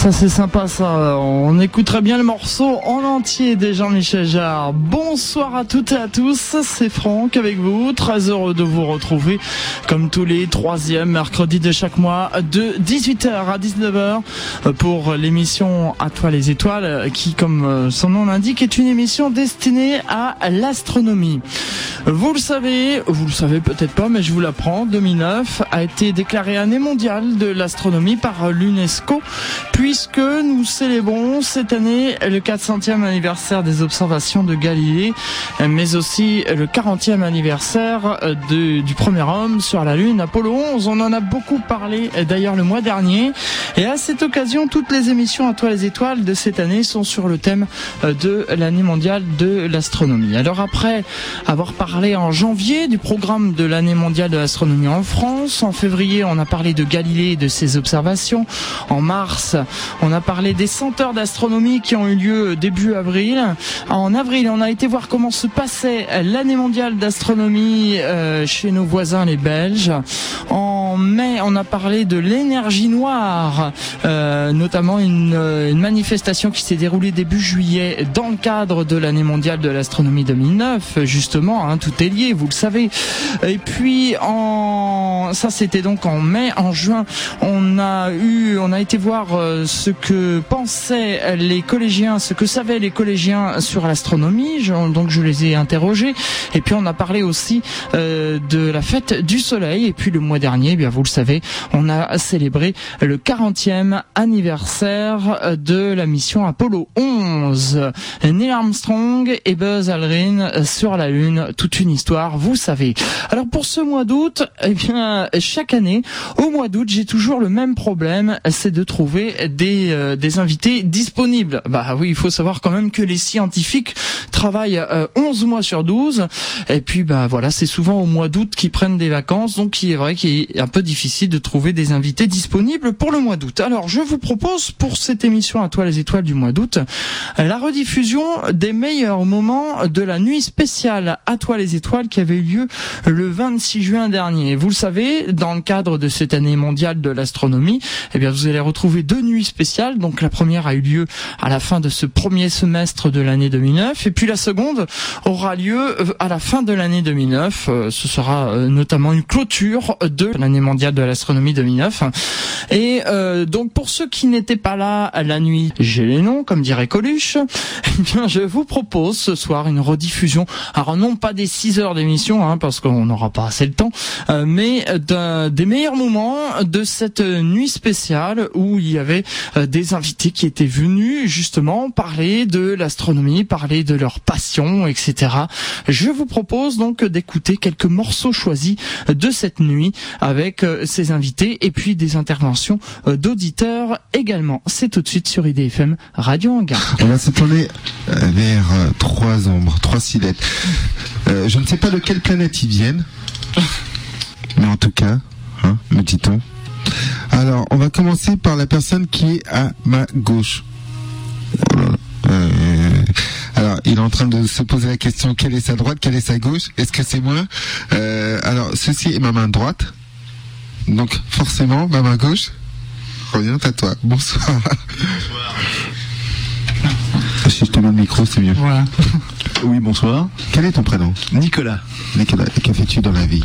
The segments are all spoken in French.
Ça c'est sympa ça. On écouterait bien le morceau en entier des Jean-Michel Jarre. Bonsoir à toutes et à tous, c'est Franck avec vous. Très heureux de vous retrouver comme tous les troisièmes mercredis de chaque mois de 18h à 19h pour l'émission À toi les étoiles qui comme son nom l'indique est une émission destinée à l'astronomie. Vous le savez, vous le savez peut-être pas mais je vous l'apprends, 2009 a été déclarée année mondiale de l'astronomie par l'UNESCO puisque nous célébrons cette année le 400e anniversaire des observations de Galilée, mais aussi le 40e anniversaire de, du premier homme sur la Lune, Apollo 11. On en a beaucoup parlé d'ailleurs le mois dernier. Et à cette occasion, toutes les émissions à toi les étoiles de cette année sont sur le thème de l'année mondiale de l'astronomie. Alors après avoir parlé en janvier du programme de l'année mondiale de l'astronomie en France, en février on a parlé de Galilée et de ses observations, en mars on a parlé des 100 heures d'astronomie qui ont eu lieu début avril. En avril, on a été voir comment se passait l'année mondiale d'astronomie euh, chez nos voisins les Belges. En mai, on a parlé de l'énergie noire, euh, notamment une, une, manifestation qui s'est déroulée début juillet dans le cadre de l'année mondiale de l'astronomie 2009. Justement, hein, tout est lié, vous le savez. Et puis, ça, c'était donc en mai. En juin, on a été voir euh, ce que pensaient les collégiens, ce que savaient les collégiens sur l'astronomie. Donc je les ai interrogés. Et puis on a parlé aussi euh, de la fête du soleil. Et puis le mois dernier, eh bien vous le savez, on a célébré le 40e anniversaire de la mission Apollo 11. Neil Armstrong et Buzz Aldrin sur la Lune, toute une histoire, vous savez. Alors pour ce mois d'août, eh bien chaque année, au mois d'août, j'ai toujours le même problème, c'est de trouver euh, des invités disponibles. Bah oui, il faut savoir quand même que les scientifiques travaillent euh, 11 mois sur 12 et puis bah voilà, c'est souvent au mois d'août qu'ils prennent des vacances, donc il est vrai qu'il est un peu difficile de trouver des invités disponibles pour le mois d'août. Alors je vous propose pour cette émission à toi les étoiles du mois d'août la rediffusion des meilleurs moments de la nuit spéciale à toi les étoiles qui avait eu lieu le 26 juin dernier. Vous le savez, dans le cadre de cette année mondiale de l'astronomie, eh bien vous allez retrouver deux nuits Donc la première a eu lieu à la fin de ce premier semestre de l'année 2009 et puis la seconde aura lieu à la fin de l'année 2009. Ce sera notamment une clôture de l'année mondiale de l'astronomie 2009. Et euh, donc pour ceux qui n'étaient pas là la nuit, j'ai les noms, comme dirait Coluche, eh bien je vous propose ce soir une rediffusion. Alors non pas des 6 heures d'émission, hein, parce qu'on n'aura pas assez le temps, euh, mais des meilleurs moments de cette nuit spéciale où il y avait des invités qui étaient venus justement parler de l'astronomie, parler de leur passion, etc. Je vous propose donc d'écouter quelques morceaux choisis de cette nuit avec ces invités et puis des interventions d'auditeurs également. C'est tout de suite sur IDFM Radio Hangar. On va vers trois ombres, trois silhouettes. Euh, je ne sais pas de quelle planète ils viennent, mais en tout cas, hein, me dit-on. Alors, on va commencer par la personne qui est à ma gauche. Là. Euh, alors, il est en train de se poser la question quelle est sa droite, quelle est sa gauche Est-ce que c'est moi euh, Alors, ceci est ma main droite. Donc, forcément, ma main gauche revient à toi. Bonsoir. Bonsoir. Si je te mets le micro, c'est mieux. Voilà. Oui, bonsoir. Quel est ton prénom Nicolas. Nicolas, et que fais-tu dans la vie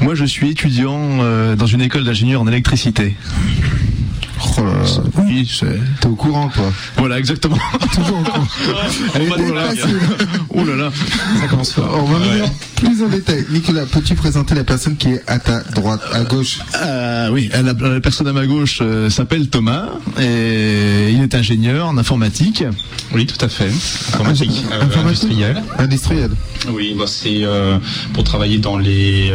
Moi, je suis étudiant euh, dans une école d'ingénieur en électricité. Oh là là. Oui, c'est. T'es au courant, quoi Voilà, exactement. Toujours au courant. Elle Pas facile. Oh là là, ça commence fort. On va Ouais. venir plus en détail. Nicolas, peux-tu présenter la personne qui est à ta droite, à gauche Euh, oui, la, la personne à ma gauche euh, s'appelle Thomas et il est ingénieur en informatique. Oui, tout à fait. Informatique, euh, Informatique industrielle. Industriel. Oui, bah, c'est euh, pour travailler dans les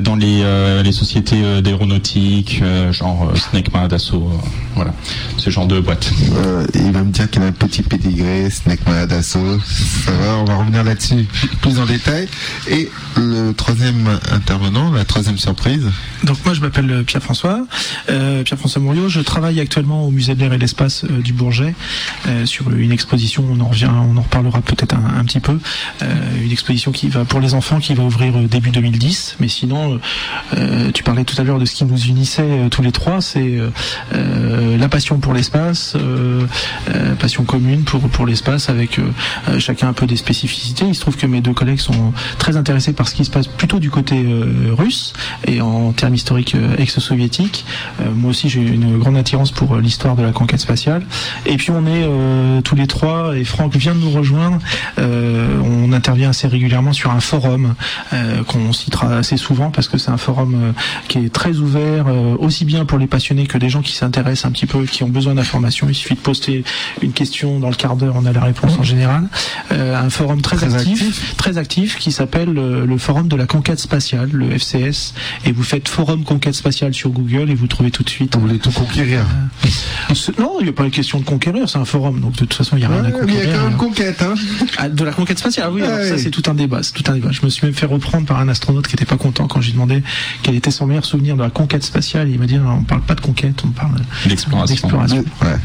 dans les, euh, les sociétés euh, d'aéronautique, euh, genre euh, Snecma, Dassault, euh, voilà, ce genre de boîte. Euh, il va me dire qu'il a un petit pédigré, Snackman, Dassault. Ça va, on va revenir là-dessus plus en détail. Et le troisième intervenant, la troisième surprise. Donc moi je m'appelle euh, Pierre-François, euh, Pierre-François Mouriot. Je travaille actuellement au musée de l'air et de l'espace euh, du Bourget euh, sur une exposition. On en revient, on en reparlera peut-être un, un petit peu. Euh, une exposition qui va pour les enfants qui va ouvrir euh, début 2010. Mais sinon sinon, tu parlais tout à l'heure de ce qui nous unissait tous les trois, c'est la passion pour l'espace, passion commune pour pour l'espace, avec chacun un peu des spécificités. Il se trouve que mes deux collègues sont très intéressés par ce qui se passe plutôt du côté russe et en termes historiques ex-soviétiques. moi aussi, j'ai une grande attirance pour l'histoire de la conquête spatiale. Et puis on est tous les trois, et Franck vient de nous rejoindre. on intervient assez régulièrement sur un forum euh, qu'on citera assez souvent parce que c'est un forum euh, qui est très ouvert euh, aussi bien pour les passionnés que des gens qui s'intéressent un petit peu, qui ont besoin d'informations. Il suffit de poster une question dans le quart d'heure, on a la réponse en général. un forum très, actif, très actif qui s'appelle le forum de la conquête spatiale, le FCS. Et vous faites forum conquête spatiale sur Google et vous trouvez tout de suite. Vous voulez tout conquérir Non, il n'y a pas une question de conquérir, c'est un forum, donc de toute façon il n'y a rien à conquérir. Il y a quand même conquête, hein ah, De la conquête spatiale, oui. ça c'est tout un débat, c'est tout un débat. Je me suis même fait reprendre par un astronaute qui était pas content quand j'ai demandé quel était son meilleur souvenir de la conquête spatiale. il m'a dit on parle pas de conquête, on parle d'exploration. Ouais.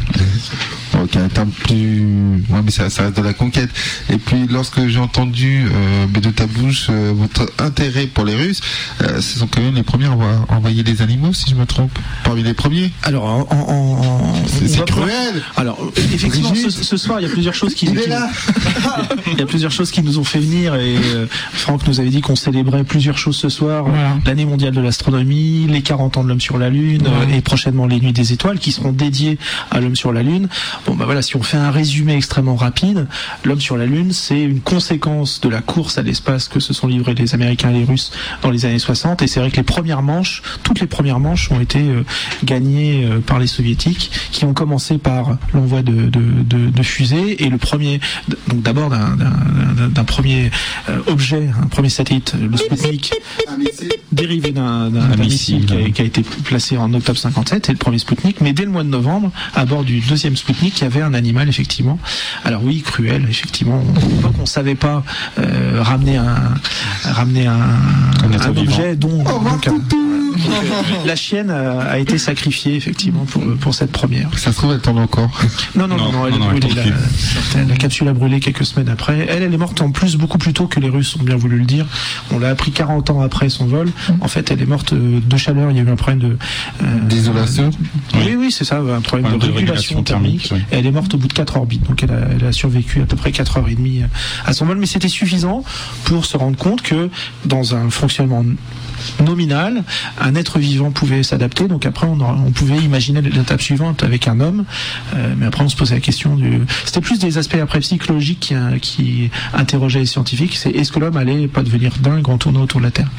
Ok, un plus. Ouais, mais ça, ça, reste de la conquête. Et puis, lorsque j'ai entendu euh, de ta bouche euh, votre intérêt pour les Russes, euh, ce sont quand même les premiers à envoyer des animaux, si je me trompe. Parmi les premiers. Alors, en, en, c'est cruel. Alors, effectivement, ce, soir, il y a plusieurs choses qui. Il est là. il y a plusieurs choses qui nous ont fait venir et euh, Franck nous avait dit qu'on célébrait plusieurs choses ce soir. L'année mondiale de l'astronomie, les 40 ans de l'homme sur la Lune euh, et prochainement les nuits des étoiles qui seront dédiées à l'homme sur la Lune. Bon bah voilà, si on fait un résumé extrêmement rapide, l'homme sur la Lune, c'est une conséquence de la course à l'espace que se sont livrés les Américains et les Russes dans les années 60 et c'est vrai que les premières manches, toutes les premières manches ont été euh, gagnées par les soviétiques qui ont commencé par l'envoi de, de, de, fusées. Et le premier donc d'abord d'un premier objet, un premier satellite, le Sputnik, dérivé d'un missile qui a, été placé en octobre 57, c'est le premier Sputnik, mais dès le mois de novembre, à bord du deuxième Sputnik, il y avait un animal, effectivement. Alors oui, cruel, effectivement. On ne savait pas euh, ramener un, ramener un, objet dont... Oh, la chienne a, été sacrifiée effectivement pour, pour cette première. Ça se trouve, elle tombe encore. Non, non, non, elle a brûlé. La, capsule a brûlé quelques semaines après. Elle, elle est morte en plus beaucoup plus tôt que les Russes ont bien voulu le dire. On l'a appris 40 ans après son vol. En fait, elle est morte de chaleur. Il y a eu un problème de euh, d'isolation. oui, oui, c'est ça, un problème de, régulation thermique. Elle est morte au bout de 4 orbites, donc elle a, elle a survécu à peu près 4 heures et demie à son vol, mais c'était suffisant pour se rendre compte que dans un fonctionnement nominal, un être vivant pouvait s'adapter. Donc après, on, pouvait imaginer l'étape suivante avec un homme. Euh, mais après, on se posait la question du. C'était plus des aspects après psychologiques qui, qui interrogeaient les scientifiques. C'est est-ce que l'homme allait pas devenir dingue en tournant autour de la Terre?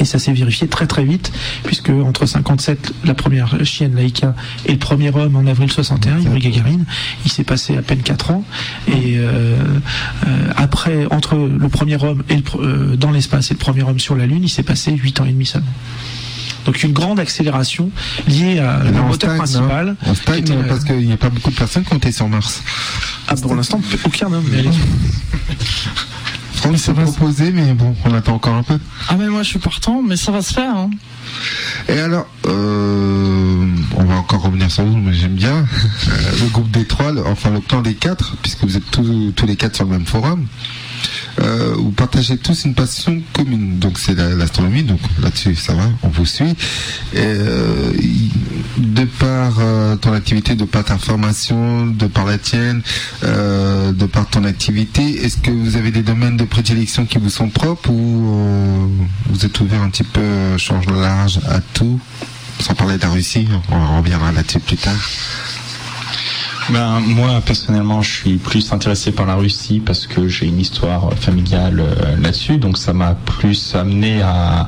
Et ça s'est vérifié très très vite, puisque entre 57, la première chienne Laïka, et le premier homme en avril 61, Yuri Gagarin, il s'est passé à peine 4 ans. Et euh, euh, après, entre le premier homme et euh, dans l'espace et le premier homme sur la Lune, il s'est passé 8 ans et demi seulement. Donc une grande accélération liée à la moteur principal. On stagne parce qu'il n'y a pas beaucoup de personnes qui ont été sur Mars. Ah, pour l'instant, aucun homme. On s'est proposé, mais bon, on attend encore un peu. Ah mais moi je suis partant, mais ça va se faire. Hein. Et alors, euh, on va encore revenir sur vous, mais j'aime bien euh, le groupe des trois, enfin le plan des quatre, puisque vous êtes tous, tous les quatre sur le même forum. Euh, vous partagez tous une passion commune. Donc c'est l'astronomie, donc là-dessus ça va, on vous suit. Euh, de par euh, ton activité, de par ta formation, de par la tienne, de par ton activité, est-ce que vous avez des domaines de prédilection qui vous sont propres ou vous êtes ouvert un petit peu, change large à tout? Sans parler de la Russie, on reviendra là-dessus plus tard. Ben, moi, personnellement, je suis plus intéressé par la Russie parce que j'ai une histoire familiale euh, là-dessus. Donc, ça m'a plus amené à,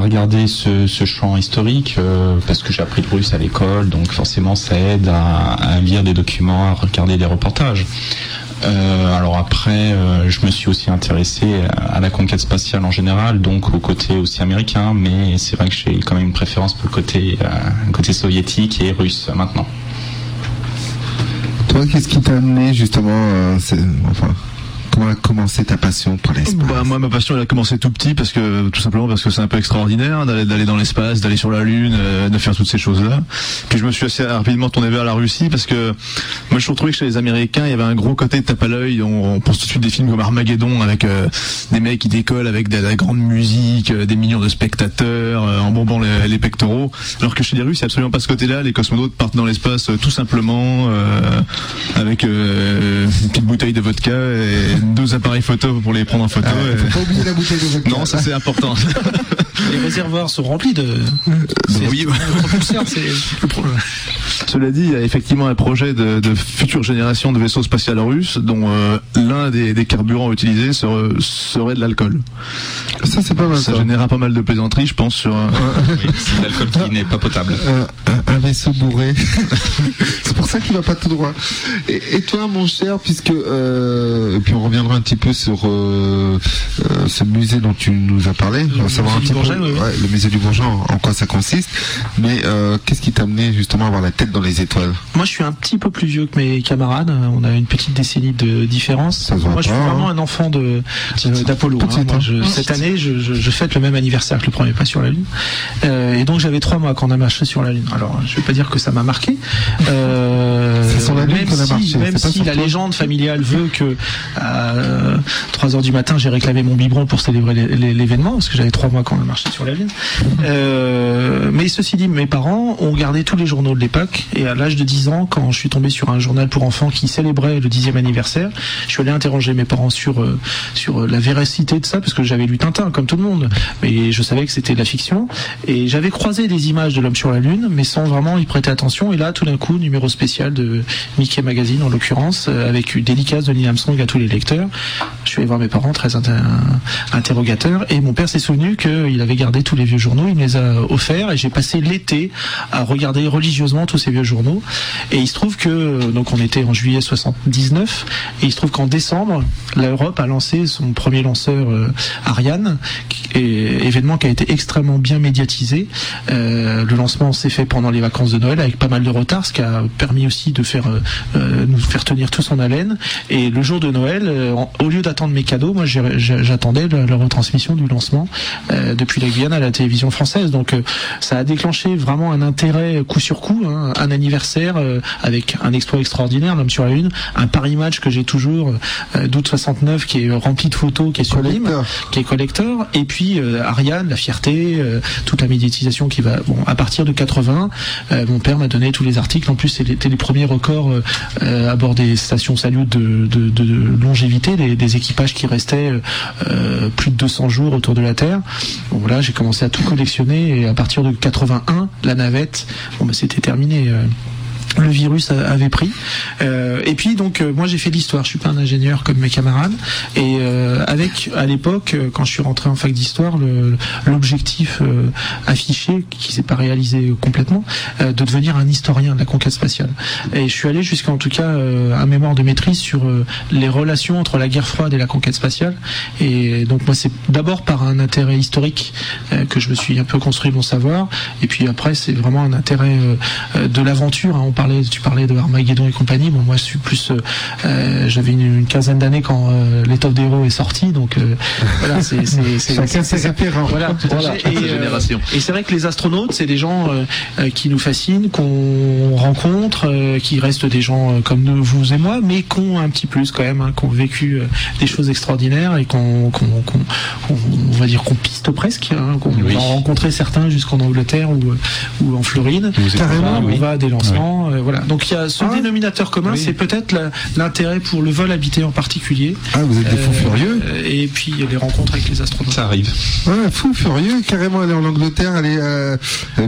regarder ce, champ historique euh, parce que j'ai appris le russe à l'école. Donc, forcément, ça aide à, lire des documents, à regarder des reportages. Euh, alors après, je me suis aussi intéressé à la conquête spatiale en général, donc au côté aussi américain, mais c'est vrai que j'ai quand même une préférence pour le côté, côté soviétique et russe maintenant. Qu'est-ce qui t'a amené justement, euh, enfin, toi a commencé ta passion pour l'espace bah, Moi, ma passion, elle a commencé tout petit parce que tout simplement parce que c'est un peu extraordinaire d'aller dans l'espace, d'aller sur la Lune, euh, de faire toutes ces choses-là. Puis je me suis assez rapidement tourné vers la Russie parce que moi, je trouve que chez les Américains, il y avait un gros côté de tape à l'œil. On, on, pense tout de suite des films comme Armageddon avec euh, des mecs qui décollent avec de la grande musique, euh, des millions de spectateurs en bombant les, les, pectoraux. Alors que chez les Russes, il n'y a absolument pas ce côté-là. Les cosmonautes partent dans l'espace tout simplement avec une petite bouteille de vodka et deux appareils photo pour les prendre en photo. Ah, faut pas oublier la bouteille de vodka. Non, ça c'est important. les réservoirs sont remplis de. Oui, Cela dit, il y a effectivement un projet de, de future génération de vaisseaux spatials russes dont euh, l'un des, des, carburants utilisés serait, serait de l'alcool. Ça, c'est pas mal. Ça, générera pas mal de plaisanteries, je pense, sur un... oui, c'est l'alcool qui n'est pas potable. Euh, un, un, vaisseau bourré. c'est pour ça qu'il va pas tout droit. Et, et toi, mon cher, puisque euh, et puis on reviendra un petit peu sur euh, euh, ce musée dont tu nous as parlé, le, on savoir un petit Bourget, peu oui, oui. Ouais, le musée du Bourget, en, quoi ça consiste. Mais euh, qu'est-ce qui t'a amené justement à avoir la tête dans les étoiles? Moi, je suis un petit peu plus vieux que mes camarades. On a une petite décennie de différence. Moi, je suis vraiment hein. un enfant de d'Apollo. Hein. hein. cette année, je, je, je fête le même anniversaire que le premier pas sur la Lune. Et donc, j'avais trois mois quand on a marché sur la Lune. Alors, je vais pas dire que ça m'a marqué. Euh, sur la Lune même a marché, même si la légende familiale veut que à 3 heures du matin, j'ai réclamé mon biberon pour célébrer l'é- l'é- l'événement, parce que j'avais trois mois quand on a marché sur la Lune. Euh, mais ceci dit, mes parents ont gardé tous les journaux de l'époque, et à l'âge de 10 ans, quand je suis tombé sur un journal pour enfants qui célébrait le dixième anniversaire, je suis allé interroger mes parents sur euh, sur la véracité de ça, parce que j'avais lu Tintin, comme tout le monde, mais je savais que c'était de la fiction, et j'avais croisé des images de l'homme sur la Lune, mais sans vraiment y prêter attention, et là, tout d'un coup, numéro spécial de Mickey Magazine, en l'occurrence, euh, avec une dédicace de Neil Armstrong à tous les lecteurs. Je suis allé voir mes parents, très inter- interrogateurs, et mon père s'est souvenu qu'il avait gardé tous les vieux journaux, il me les a offerts, et j'ai passé l'été à regarder religieusement tous ces vieux journaux. Et il se trouve que, donc on était en juillet 79, et il se trouve qu'en décembre, l'Europe a lancé son premier lanceur euh, Ariane, événement qui a été extrêmement bien médiatisé. Euh, le lancement s'est fait pendant les vacances de Noël avec pas mal de retard, ce qui a permis aussi de faire euh, nous faire tenir tous en haleine. Et le jour de Noël, au lieu d'attendre mes cadeaux, moi j'attendais la, la retransmission du lancement euh, depuis la Guyane à la télévision française. Donc euh, ça a déclenché vraiment un intérêt coup sur coup, hein, un anniversaire euh, avec un exploit extraordinaire, l'homme sur la lune, un Paris match que j'ai toujours euh, d'août 69 qui est rempli de photos, qui est sublime Collecteur. qui est collector, et puis euh, Ariane, la fierté, euh, toute la médiatisation qui va. Bon, à partir de 80, euh, mon père m'a donné tous les articles. En plus, c'était les premiers records euh, euh, à bord des stations salut de, de, de des, équipages qui restaient euh, euh, plus de 200 jours autour de la Terre. Bon, j'ai commencé à tout collectionner, et à partir de 81, la navette, bon, bah, c'était terminé. Le virus avait pris. Euh, et puis donc euh, moi j'ai fait l'histoire. Je suis pas un ingénieur comme mes camarades. Et euh, avec à l'époque euh, quand je suis rentré en fac d'histoire, l'objectif euh, affiché qui s'est pas réalisé complètement, euh, de devenir un historien de la conquête spatiale. Et je suis allé jusqu'à en tout cas un mémoire de maîtrise sur les relations entre la guerre froide et la conquête spatiale. Et donc moi c'est d'abord par un intérêt historique que je me suis un peu construit mon savoir. Et puis après c'est vraiment un intérêt de l'aventure. hein. On parlait, tu parlais de Armageddon et compagnie. Bon moi je suis plus, euh, euh, j'avais une, une quinzaine d'années quand euh, l'étoffe des héros est sorti. Donc euh, voilà c'est c'est c'est- Chacun ses références. voilà, tout à Voilà. fait. Et, Sa euh, et c'est vrai que les astronautes, c'est des gens qui nous fascinent, qu'on rencontre, euh, qui restent des gens euh, comme nous, vous et moi, mais qui ont un petit plus quand même, hein, qui ont vécu euh, des choses extraordinaires et qu'on, qu'on, qu'on- qu'on- on va dire qu'on piste presque, hein, qu'on Oui. va en rencontrer certains jusqu'en Angleterre ou, ou en Floride. Carrément, On oui. va à des lancements, euh, voilà. Donc il y a ce Ah. dénominateur commun, Oui. c'est peut-être l'intérêt pour le vol habité en particulier. Ah, vous êtes des fous Euh, furieux Et puis les rencontres avec les astronautes. Ça arrive. Ouais, fou furieux, carrément aller en Angleterre, aller euh,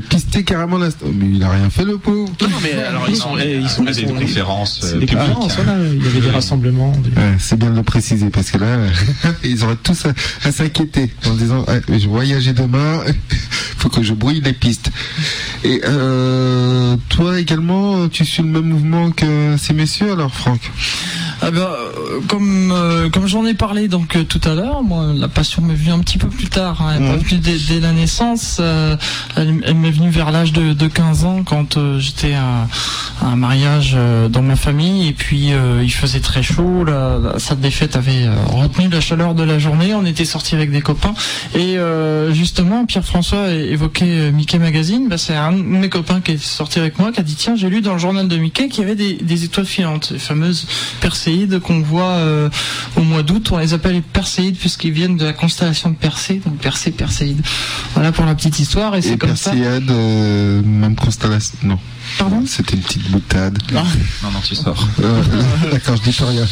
pister carrément la... Oh, mais il a rien fait le pauvre. Non, mais alors ils sont, eh, ils sont, ils des sont- conférences euh, publiques. conférences, voilà. Il y avait des rassemblements. des- Ouais, c'est bien de le préciser parce que là, ils auraient tous à, à s'inquiéter en disant Ouais, je voyageais demain, faut que je brouille les pistes. Et euh, toi également, tu suis le même mouvement que ces messieurs alors, Franck? Ah ben, euh, comme euh, comme j'en ai parlé donc euh, tout à l'heure, moi la passion m'est venue un petit peu plus tard. Hein, elle m'est venue dès, la naissance. elle, m'est venue vers l'âge de, de, 15 ans quand j'étais à, un mariage dans ma famille et puis il faisait très chaud. La, la salle des fêtes avait retenu la chaleur de la journée. On était sortis avec des copains et justement Pierre-François évoquait Mickey Magazine. Bah, c'est un de mes copains qui est sorti avec moi qui a dit tiens j'ai lu dans le journal de Mickey qu'il y avait des, des étoiles filantes, les fameuses percées qu'on voit euh, au mois d'août. On les appelle les Perséides puisqu'ils viennent de la constellation de Persée, donc Persée, Perséide. Voilà pour la petite histoire. Et c'est comme ça. Euh, même constellation. Non. Pardon C'était une petite boutade. Non, non, tu sors. Euh, d'accord, je dis pas rien.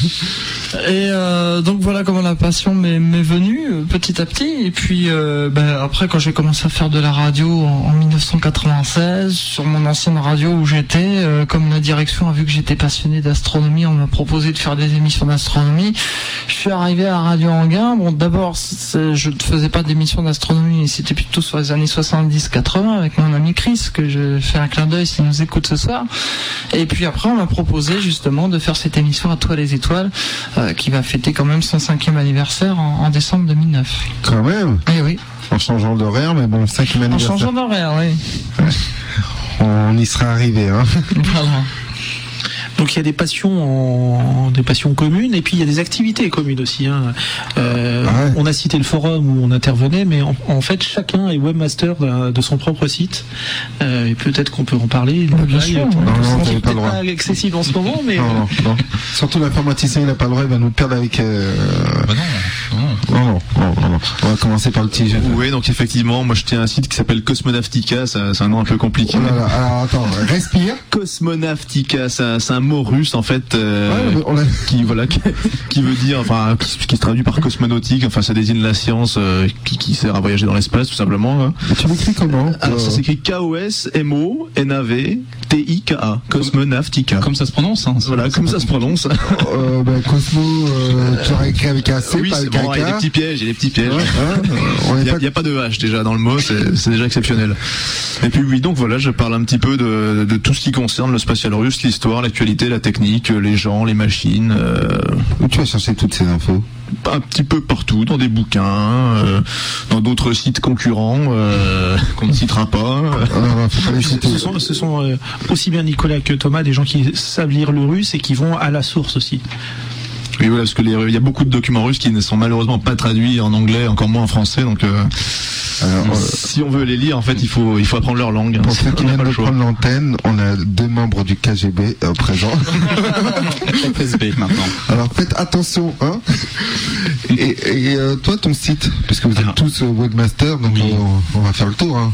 Et euh, donc voilà comment la passion m'est venue euh, petit à petit. Et puis ben, après, quand j'ai commencé à faire de la radio en, 1996, sur mon ancienne radio où j'étais, comme la direction a vu que j'étais passionné d'astronomie, on m'a proposé de faire des émissions d'astronomie. Je suis arrivé à Radio Anguin. Bon, d'abord, je ne faisais pas d'émissions d'astronomie, c'était plutôt sur les années 70-80 avec mon ami Chris que je fais un clin d'œil s'il nous écoute ce soir. Et puis après, on m'a proposé justement de faire cette émission à toi les étoiles, euh, qui va fêter quand même son cinquième anniversaire en, décembre 2009. Quand même Eh oui. En changeant d'horaire, mais bon, cinquième anniversaire. En changeant d'horaire, oui. On y sera arrivé. Hein. Voilà. Donc il y a des passions, en, des passions communes, et puis il y a des activités communes aussi. Hein. Euh, on a cité le forum où on intervenait, mais en, fait chacun est webmaster de, son propre site. Euh, et peut-être qu'on peut en parler. bien sûr. Non, non, pas, pas accessible en ce moment, mais non, non, surtout l'informaticien, il n'a pas le droit, il va nous perdre avec. Euh... Bah non, non, On va commencer par le petit jeu. Oui, donc effectivement, moi je tiens un site qui s'appelle Cosmonautica, c'est un nom un peu compliqué. Oh alors attends, respire. Cosmonautica, c'est un mot russe en fait euh, qui voilà qui, veut dire enfin qui, se traduit par cosmonautique enfin ça désigne la science euh, qui, sert à voyager dans l'espace tout simplement hein. tu l'écris comment Alors, ça s'écrit K O S M O N A V T I K A Cosmonautica comme ça se prononce hein, voilà comme ça se prononce euh, ben, Cosmo tu aurais écrit avec un C oui, pas avec bon, il y a des petits pièges il y a des petits pièges il n'y a, pas de H déjà dans le mot c'est déjà exceptionnel et puis oui donc voilà je parle un petit peu de, de tout ce qui concerne le spatial russe l'histoire l'actualité la technique, les gens, les machines. Euh, Où tu as cherché toutes ces infos? un petit peu partout, dans des bouquins, euh, dans d'autres sites concurrents euh, qu'on ne citera pas. Ah, ce sont, ce sont aussi bien Nicolas que Thomas des gens qui savent lire le russe et qui vont à la source aussi. Oui, voilà, parce que il y a beaucoup de documents russes qui ne sont malheureusement pas traduits en anglais, encore moins en français, donc. Alors, euh, si on veut les lire, en fait, il faut, il faut apprendre leur langue. Pour ceux qui viennent de prendre l'antenne, on a deux membres du KGB euh, présents. FSB maintenant. Alors faites attention, hein. Et, euh, toi, ton site, parce que vous êtes tous webmaster, donc on, va faire le tour. Hein.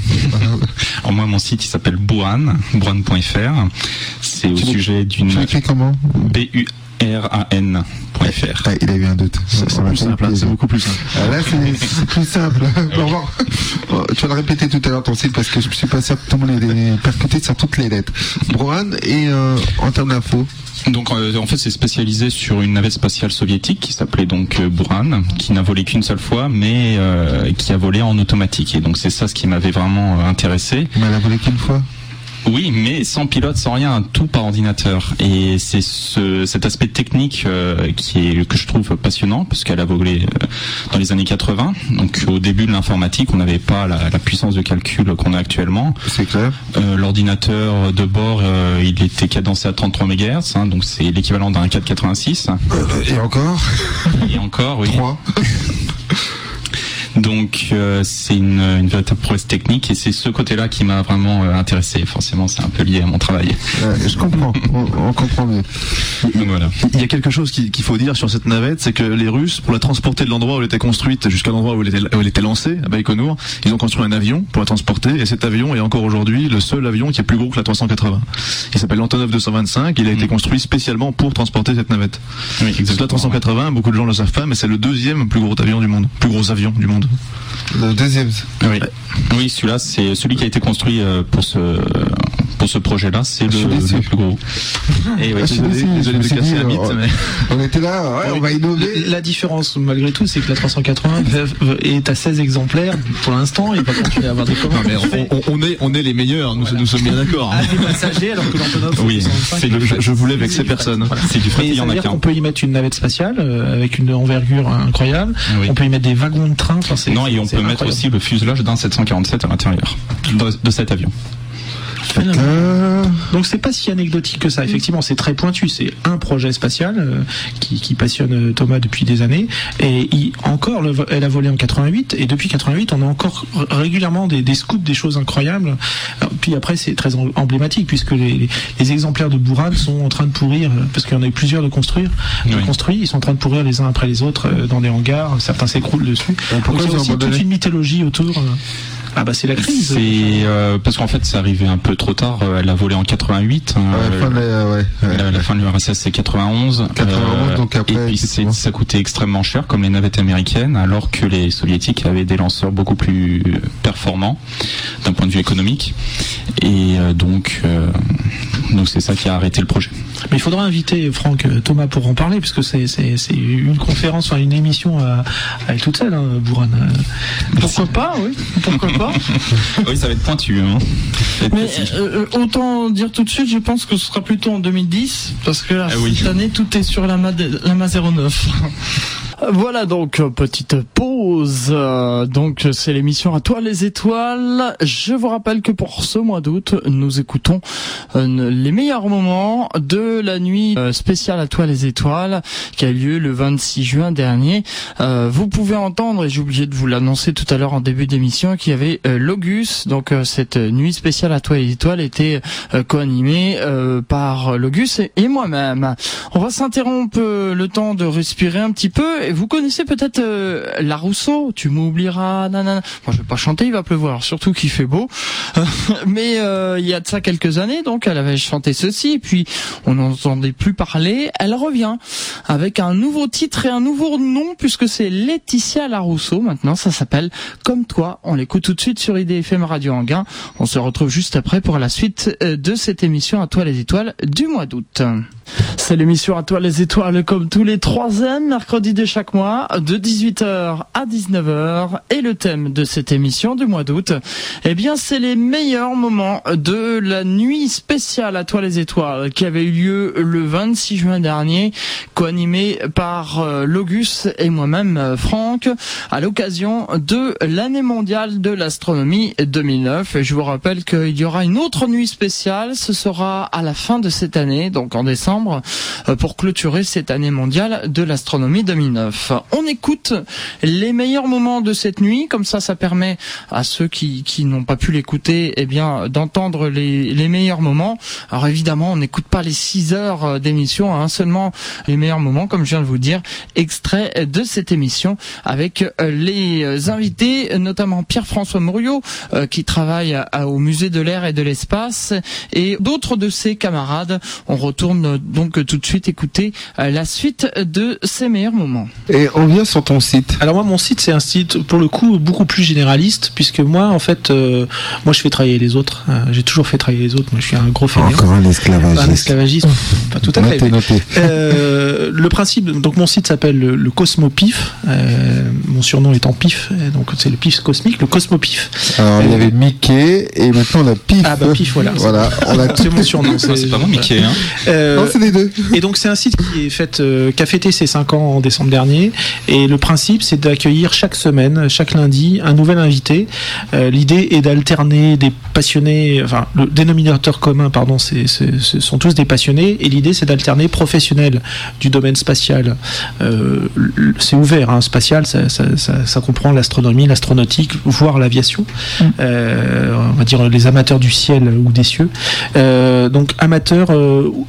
Alors moi, mon site, il s'appelle Bouan, bouan.fr. C'est au sujet d'une. Tu l'écris comment? B U ran.fr. Ah, il a eu un doute. C'est plus simple, c'est beaucoup plus simple. Ah, là, c'est plus simple. tu vas le répéter tout à l'heure ton site parce que je suis pas sûr que tout le monde est percuté sur toutes les lettres. Brohan, et euh, en termes d'infos donc euh, en fait c'est spécialisé sur une navette spatiale soviétique qui s'appelait donc euh, Buran, qui n'a volé qu'une seule fois, mais qui a volé en automatique. Et donc c'est ça ce qui m'avait vraiment intéressé. Mais elle a volé qu'une fois oui, mais sans pilote, sans rien, tout par ordinateur. Et c'est ce, cet aspect technique euh, qui est que je trouve passionnant, parce qu'elle a volé euh, dans les années 80. Donc au début de l'informatique, on n'avait pas la, la, puissance de calcul qu'on a actuellement. C'est clair. Euh, L'ordinateur de bord, euh, il était cadencé à 33 MHz, hein, donc c'est l'équivalent d'un 486. Et encore? Et encore, oui. 3 Donc euh, c'est une, une, véritable prouesse technique et c'est ce côté-là qui m'a vraiment euh, intéressé. Forcément, c'est un peu lié à mon travail. je comprends, on, comprend mieux. voilà. Il y a quelque chose qu'il faut dire sur cette navette, c'est que les Russes, pour la transporter de l'endroit où elle était construite jusqu'à l'endroit où, elle était, où elle était lancée, à Baïkonour, ils ont construit un avion pour la transporter et cet avion est encore aujourd'hui le seul avion qui est plus gros que la 380. Il s'appelle l'Antonov 225, il a été mm. construit spécialement pour transporter cette navette. Oui. La 380, beaucoup de gens le savent pas, mais c'est le deuxième plus gros avion du monde, plus gros avion du monde. Le deuxième. Oui, oui celui-là, c'est celui qui a été construit euh, pour ce pour ce projet-là, c'est le, plus gros. Et ouais, désolé, de casser la mythe, mais... On était là, ouais, on va innover. La différence, malgré tout, c'est que la 380 est à 16 exemplaires pour l'instant, il va continuer à avoir des commandes. on, est, on est les meilleurs, nous, nous sommes bien d'accord. Des passagers, alors que l'Antonov, oui, je, je voulais vexer personne. C'est du fret, il y en a qu'un. On peut y mettre une navette spatiale, euh, avec une envergure incroyable. On peut y mettre des wagons de train. non, et on peut mettre aussi le fuselage d'un 747 à l'intérieur de cet avion. Donc c'est pas si anecdotique que ça. Effectivement, c'est très pointu. C'est un projet spatial euh, qui, passionne euh, Thomas depuis des années. Et il, encore, elle a volé en 88. Et depuis 88, on a encore régulièrement des, des scoops, des choses incroyables. puis après, c'est très emblématique puisque les, exemplaires de Bourran sont en train de pourrir euh, parce qu'il y en a eu plusieurs de construire, de construits. Ils sont en train de pourrir les uns après les autres dans des hangars. Certains s'écroulent dessus. Donc il y a aussi toute une mythologie autour. Ah bah c'est la crise. C'est euh, parce qu'en fait c'est arrivé un peu trop tard. Euh, elle a volé en 88. Hein, la, fin de, ouais, la, fin de l'URSS c'est 91. 91 donc après. Et puis ça coûtait extrêmement cher comme les navettes américaines, alors que les soviétiques avaient des lanceurs beaucoup plus performants d'un point de vue économique. Et euh, donc donc c'est ça qui a arrêté le projet. Mais il faudra inviter Franck Thomas pour en parler, puisque c'est c'est une conférence, enfin une émission à, à elle toute seule, hein, Bourane. Pourquoi pas, oui. Pourquoi pas oui, ça va être pointu. Hein. Mais euh, autant dire tout de suite, je pense que ce sera plutôt en 2010, parce que là, ah cette année, tout est sur la, la MA 09. Voilà donc petite pause. Donc c'est l'émission à toi les étoiles. Je vous rappelle que pour ce mois d'août, nous écoutons euh, les meilleurs moments de la nuit euh, spéciale à toi les étoiles qui a lieu le 26 juin dernier. Euh, vous pouvez entendre et j'ai oublié de vous l'annoncer tout à l'heure en début d'émission qu'il y avait Logus. Donc cette nuit spéciale à toi les étoiles était co-animée par Logus et moi-même. On va s'interrompre le temps de respirer un petit peu vous connaissez peut-être euh, La Rousseau, tu m'oublieras, nanana. Moi, je vais pas chanter, il va pleuvoir, surtout qu'il fait beau. Mais euh, il y a de ça quelques années, donc elle avait chanté ceci, puis on n'entendait plus parler. Elle revient avec un nouveau titre et un nouveau nom, puisque c'est Laetitia La Rousseau. Maintenant, ça s'appelle Comme toi. On l'écoute tout de suite sur IDFM Radio Anguin. On se retrouve juste après pour la suite euh, de cette émission à toi les étoiles du mois d'août. C'est l'émission à toi les étoiles comme tous les troisièmes mercredis de chaque mois de 18h à 19h et le thème de cette émission du mois d'août, eh bien c'est les meilleurs moments de la nuit spéciale à toi les étoiles qui avait eu lieu le 26 juin dernier, co-animé par euh, Logus et moi-même euh, Franck à l'occasion de l'année mondiale de l'astronomie 2009. Et je vous rappelle qu'il y aura une autre nuit spéciale, ce sera à la fin de cette année, donc en décembre euh, pour clôturer cette année mondiale de l'astronomie 2009. On écoute les meilleurs moments de cette nuit, comme ça ça permet à ceux qui, n'ont pas pu l'écouter eh bien d'entendre les, meilleurs moments. Alors évidemment, on n'écoute pas les 6 heures euh, d'émission, hein, seulement les meilleurs moments, comme je viens de vous dire, extrait de cette émission avec euh, les invités, notamment Pierre-François Mouriot, qui travaille au musée de l'air et de l'espace, et d'autres de ses camarades. On retourne donc euh, tout de suite écouter euh, la suite de ces meilleurs moments. Et on vient sur ton site. Alors moi mon site c'est un site pour le coup beaucoup plus généraliste puisque moi en fait euh, moi je fais travailler les autres. J'ai toujours fait travailler les autres. Moi je suis un gros fainéant. Encore un esclavagiste. Un esclavagiste. pas tout à fait. le principe donc mon site s'appelle le, Cosmopif. mon surnom étant Pif donc c'est le Pif cosmique le Cosmopif. Alors il y avait Mickey et maintenant on a Pif. Ah bah Pif voilà. voilà. c'est mon surnom. C'est pas moi Mickey hein. Et donc c'est un site qui est fait, euh, qui a fêté ses 5 ans en décembre dernier. Et le principe, c'est d'accueillir chaque semaine, chaque lundi, un nouvel invité. Euh, l'idée est d'alterner des passionnés, enfin le dénominateur commun, pardon, c'est, ce sont tous des passionnés. Et l'idée, c'est d'alterner professionnels du domaine spatial. Euh, c'est ouvert, hein, spatial, ça, ça, ça, ça comprend l'astronomie, l'astronautique, voire l'aviation. Mm. on va dire les amateurs du ciel ou des cieux. donc amateurs,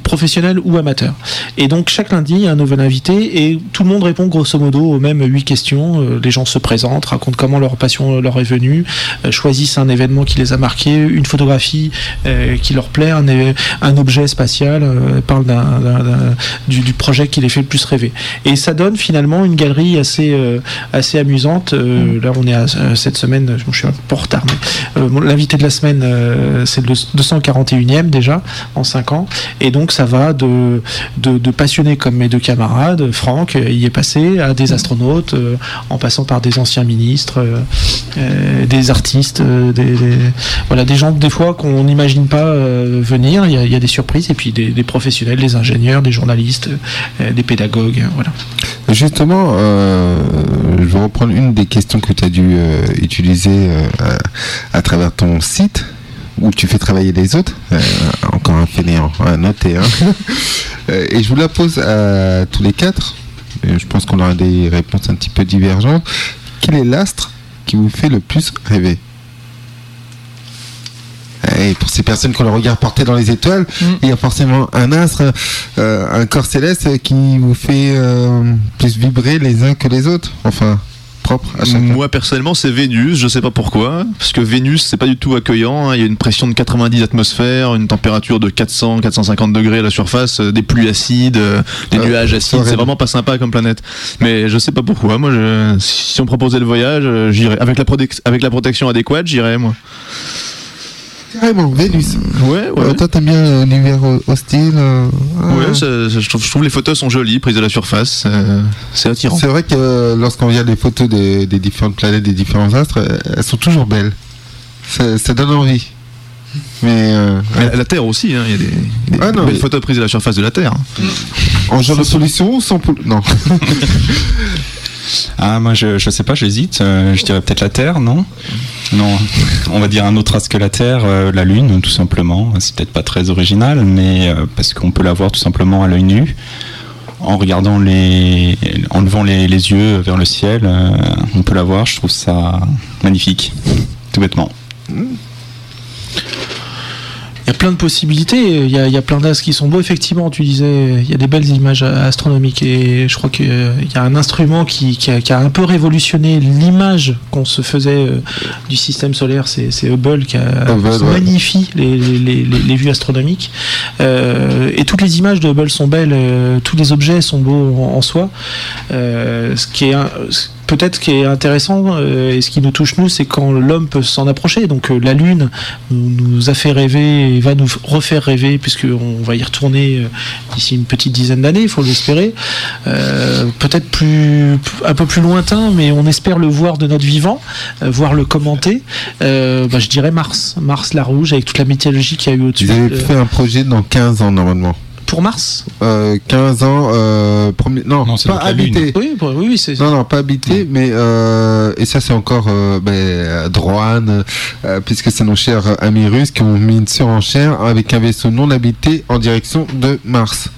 professionnels ou amateurs. Et donc chaque lundi, un nouvel invité et tout le monde répond grosso modo aux mêmes huit questions. Euh, les gens se présentent, racontent comment leur passion leur est venue, euh, choisissent un événement qui les a marqués, une photographie euh, qui leur plaît, un, objet spatial, parlent du, projet qui les fait le plus rêver. Et ça donne finalement une galerie assez, assez amusante. là, on est à cette semaine, je suis un peu en retard, l'invité de la semaine, c'est le 241e déjà en 5 ans. Et donc ça va de, de, passionnés comme mes deux camarades, Franck y est passé, à des astronautes, euh, en passant par des anciens ministres, euh, euh, des artistes, des, voilà, des gens des fois qu'on n'imagine pas venir. Il y, a, des surprises et puis des, professionnels, des ingénieurs, des journalistes, des pédagogues. Voilà. Justement, je vais reprendre une des questions que tu as dû utiliser à, travers ton site où tu fais travailler les autres. encore un fainéant, à noter. Hein. et je vous la pose à tous les quatre je pense qu'on aura des réponses un petit peu divergentes. Quel est l'astre qui vous fait le plus rêver? Et pour ces personnes qui ont le regard porté dans les étoiles, mm. il y a forcément un astre, euh, un corps céleste qui vous fait euh, plus vibrer les uns que les autres. Enfin, moi personnellement, c'est Vénus. Je sais pas pourquoi, parce que Vénus, c'est pas du tout accueillant. Hein. Il y a une pression de 90 atmosphères, une température de 400, 450 degrés à la surface, euh, des pluies acides, euh, des euh, nuages acides. C'est vraiment pas sympa comme planète. Mais je sais pas pourquoi. Moi, si on proposait le voyage, j'irais avec la, avec la protection adéquate, j'irais moi. Carrément, Vénus. Ouais, ouais. toi, t'aimes bien l'univers hostile Ouais, je, trouve, les photos sont jolies, prises de la surface. c'est attirant. C'est vrai que lorsqu'on regarde les photos des, différentes planètes, des différents astres, elles sont toujours belles. Ça, donne envie. Mais, la Terre aussi, il y a des, ah, belles photos prises de la surface de la Terre. En genre de solution ou sans Non. Ah, moi, je, je sais pas, j'hésite. Euh, je dirais peut-être la Terre, non? Non, on va dire un autre astre que la Terre, euh, la Lune, tout simplement. C'est peut-être pas très original, mais euh, parce qu'on peut la voir tout simplement à l'œil nu. En regardant les. en levant les, les yeux vers le ciel, on peut la voir. Je trouve ça magnifique, tout bêtement. Il y a plein de possibilités, il y a, plein d'as qui sont beaux. Effectivement, tu disais, il y a des belles images astronomiques et je crois qu'il y a un instrument qui, a, un peu révolutionné l'image qu'on se faisait euh, du système solaire. C'est Hubble qui a magnifie les, vues astronomiques. Euh, et toutes les images de Hubble sont belles, euh, tous les objets sont beaux en, soi. ce qui est un, peut-être ce qui est intéressant euh, et ce qui nous touche nous, c'est quand l'homme peut s'en approcher. Donc euh, la Lune nous, a fait rêver et va nous refaire rêver puisqu'on va y retourner euh, d'ici une petite dizaine d'années, il faut l'espérer. peut-être plus un peu plus lointain, mais on espère le voir de notre vivant, voir le commenter. Bah, je dirais Mars, Mars la rouge avec toute la mythologie qu'il y a eu au-dessus. Vous avez fait un projet dans 15 ans normalement pour Mars euh, 15 ans, euh, premier, non, pas habité. Oui, oui, c'est non, non, pas habité, mais euh, et ça c'est encore euh, ben, droine, euh, puisque c'est nos chers amis russes qui ont mis une surenchère avec un vaisseau non habité en direction de Mars.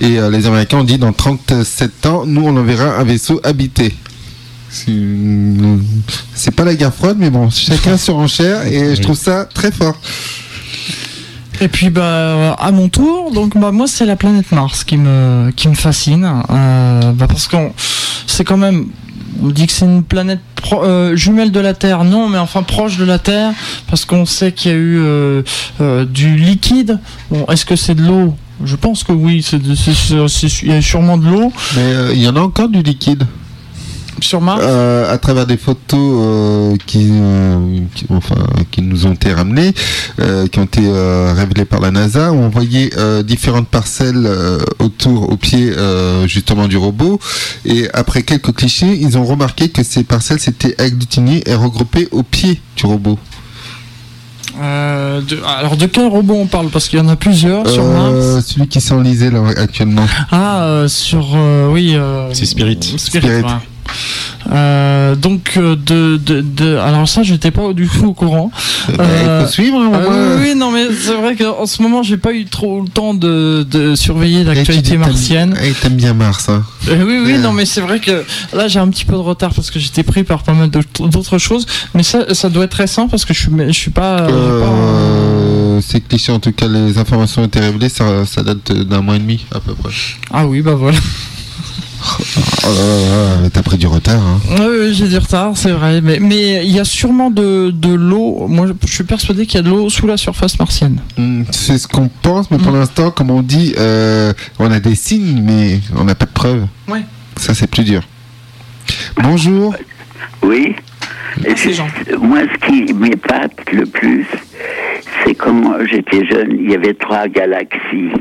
Et les Américains ont dit dans 37 ans, nous on enverra un vaisseau habité. C'est pas la guerre froide, mais bon, chacun surenchère et je trouve ça très fort. Et puis bah à mon tour, donc bah moi c'est la planète Mars qui me qui me fascine, euh, bah, parce qu'on c'est quand même on dit que c'est une planète euh, jumelle de la Terre, non, mais enfin proche de la Terre, parce qu'on sait qu'il y a eu euh, du liquide. Bon, est-ce que c'est de l'eau? Je pense que oui, c'est, il y a sûrement de l'eau. Mais il y en a encore du liquide sur Mars euh, À travers des photos euh, qui, euh, qui, enfin, qui nous ont été ramenées, qui ont été révélées par la NASA, où on voyait différentes parcelles autour, au pied justement du robot. Et après quelques clichés, ils ont remarqué que ces parcelles s'étaient agglutinées et regroupées au pied du robot. alors de quel robot on parle? Parce qu'il y en a plusieurs sur Mars. Celui qui s'enlisait là actuellement. Ah, sur oui. C'est Spirit. Spirit. Euh, donc euh, de, de, de, alors ça j'étais pas du tout au courant. Il faut suivre. hein. Euh, oui, non, mais c'est vrai qu'en ce moment, j'ai pas eu trop le temps de, de surveiller dis l'actualité martienne. Et t'aimes bien Mars, hein. Euh, oui, oui, Euh. non, mais c'est vrai que là, j'ai un petit peu de retard parce que j'étais pris par pas mal d'autres choses. Mais ça, ça doit être récent parce que je suis, je suis pas. pas- Euh, c'est cliché, en tout cas, les informations ont été révélées, ça, ça date d'un mois et demi, à peu près. Ah oui, bah voilà. Oh là là là, t'as pris du retard, hein. Oui, oui, j'ai du retard, c'est vrai. Mais mais il y a sûrement de, de l'eau. Moi, je suis persuadé qu'il y a de l'eau sous la surface martienne. Hmm, C'est ce qu'on pense, mais pour l'instant, comme on dit, euh, on a des signes, mais on n'a pas de preuves. Ouais. Ça, c'est plus dur. Bonjour. Oui. Ah, c'est Jean. Moi, ce qui m'épate le plus, c'est quand j'étais jeune, il y avait trois galaxies.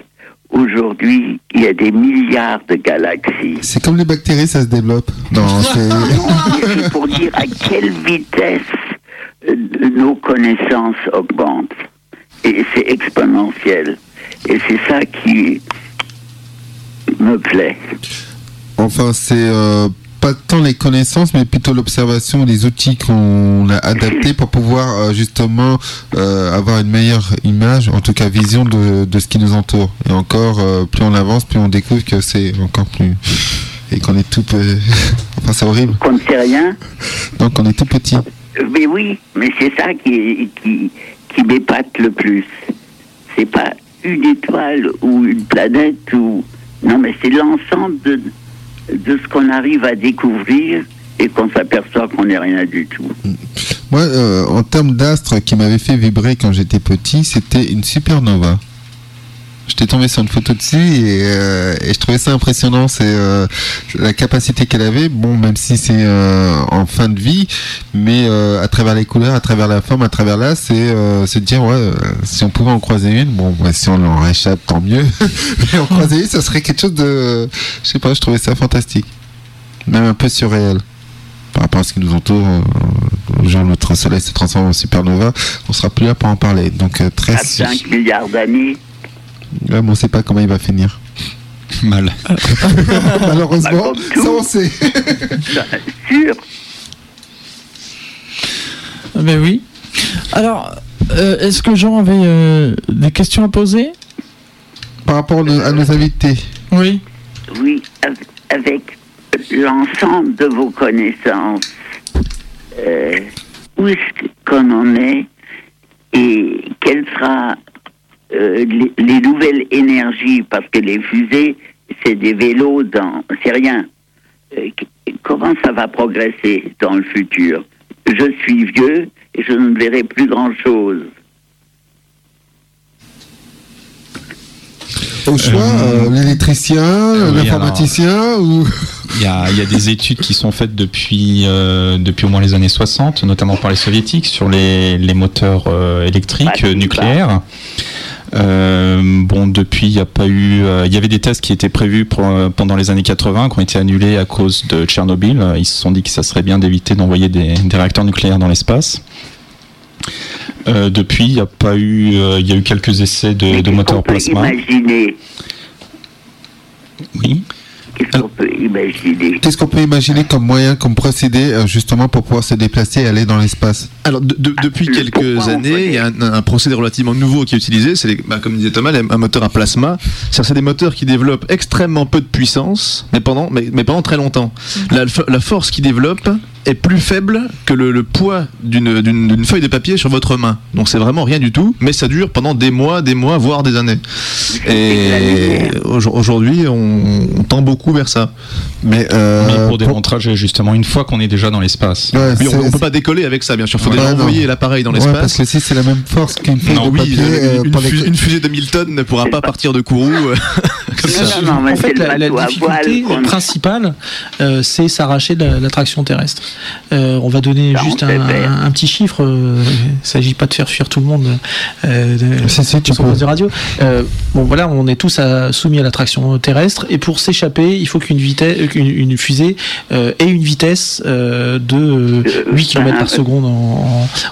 Aujourd'hui, il y a des milliards de galaxies. C'est comme les bactéries, ça se développe. Non, c'est... Pour dire à quelle vitesse euh, nos connaissances augmentent. Et c'est exponentiel. Et c'est ça qui me plaît. Enfin, c'est euh, pas tant les connaissances, mais plutôt l'observation, les outils qu'on a adaptés pour pouvoir euh, justement euh, avoir une meilleure image, en tout cas vision de, de ce qui nous entoure. Et encore, euh, plus on avance, plus on découvre que c'est encore plus... Et qu'on est tout... peu- enfin, c'est horrible. Qu'on ne sait rien Donc, on est tout petit. Mais oui, mais c'est ça qui, qui, qui m'épate le plus. C'est pas une étoile ou une planète ou. Non, mais c'est l'ensemble de, de ce qu'on arrive à découvrir et qu'on s'aperçoit qu'on n'est rien du tout. Moi, euh, en termes d'astre qui m'avait fait vibrer quand j'étais petit, c'était une supernova. J'étais tombé sur une photo dessus et, euh, et je trouvais ça impressionnant. C'est euh, la capacité qu'elle avait. Bon, même si c'est euh, en fin de vie, mais à travers les couleurs, à travers la forme, à travers là, c'est se dire ouais, si on pouvait en croiser une, bon, ouais, si on en réchappe, tant mieux. mais en croiser une, ça serait quelque chose de, je sais pas, je trouvais ça fantastique, même un peu surréel par rapport à ce qui nous entoure. genre notre soleil se transforme en supernova, on sera plus là pour en parler. Donc très 4-5 milliards d'années, Ouais, mais on sait pas comment il va finir. Mal. Malheureusement, Bah, ça on sait. sûr. Ben oui. Alors, euh, est-ce que Jean avait euh, des questions à poser? Par rapport à nos, à nos invités. Oui. Oui, av- avec l'ensemble de vos connaissances, euh, où est-ce qu'on en est et quelles sera euh, les, les nouvelles énergies, parce que les fusées, c'est des vélos dans... C'est rien. Euh, comment ça va progresser dans le futur? Je suis vieux et je ne verrai plus grand-chose. Au choix, euh, l'électricien, oui, l'informaticien ou. Il y, a, il y a des études qui sont faites depuis, euh, depuis au moins les années 60, notamment par les soviétiques, sur les, les moteurs euh, électriques Bah, euh, nucléaires. Bon, depuis, il n'y a pas eu. euh, Il y avait des tests qui étaient prévus pour, euh, pendant les années 80, qui ont été annulés à cause de Tchernobyl. Ils se sont dit que ça serait bien d'éviter d'envoyer des, des réacteurs nucléaires dans l'espace. Euh, depuis, il n'y a pas eu. euh, Il y a eu quelques essais de, de moteurs plasma. imaginer Oui. Qu'est-ce qu'on peut imaginer Qu'est-ce qu'on peut imaginer comme moyen, comme procédé, euh, justement pour pouvoir se déplacer et aller dans l'espace Alors de- de- depuis le quelques années, il y a un, un procédé relativement nouveau qui est utilisé, c'est bah, comme disait Thomas, un moteur à plasma. C'est-à-dire, C'est des moteurs qui développent extrêmement peu de puissance, mais pendant, mais, mais pendant très longtemps. La, la force qu'ils développent est plus faible que le, le poids d'une feuille de papier sur votre main. Donc c'est vraiment rien du tout, mais ça dure pendant des mois, des mois, voire des années. Et aujourd'hui, on, on tend beaucoup vers ça. Mais, euh, Mais pour démontrage, justement, une fois qu'on est déjà dans l'espace. Ouais, on, on peut pas décoller avec ça, bien sûr. Faut Ouais, déjà non. envoyer l'appareil dans Ouais, l'espace. parce que si c'est la même force qu'une feuille Non, de oui, papier, euh, une, les- fusée, une fusée de 1000 tonnes ne pourra pas partir de Kourou. euh, comme ça. Non, non, mais en fait, la, difficulté principale, euh, c'est s'arracher de la- l'attraction terrestre. Euh, on va donner Ça, on juste un, petit chiffre. euh, Il ne s'agit pas de faire fuir tout le monde euh, de, si, tu de radio. Euh, bon, voilà, on est tous à- soumis à l'attraction terrestre, et pour s'échapper, il faut qu'une vitesse, qu'une une fusée euh, ait une vitesse euh, de euh, 8 km par seconde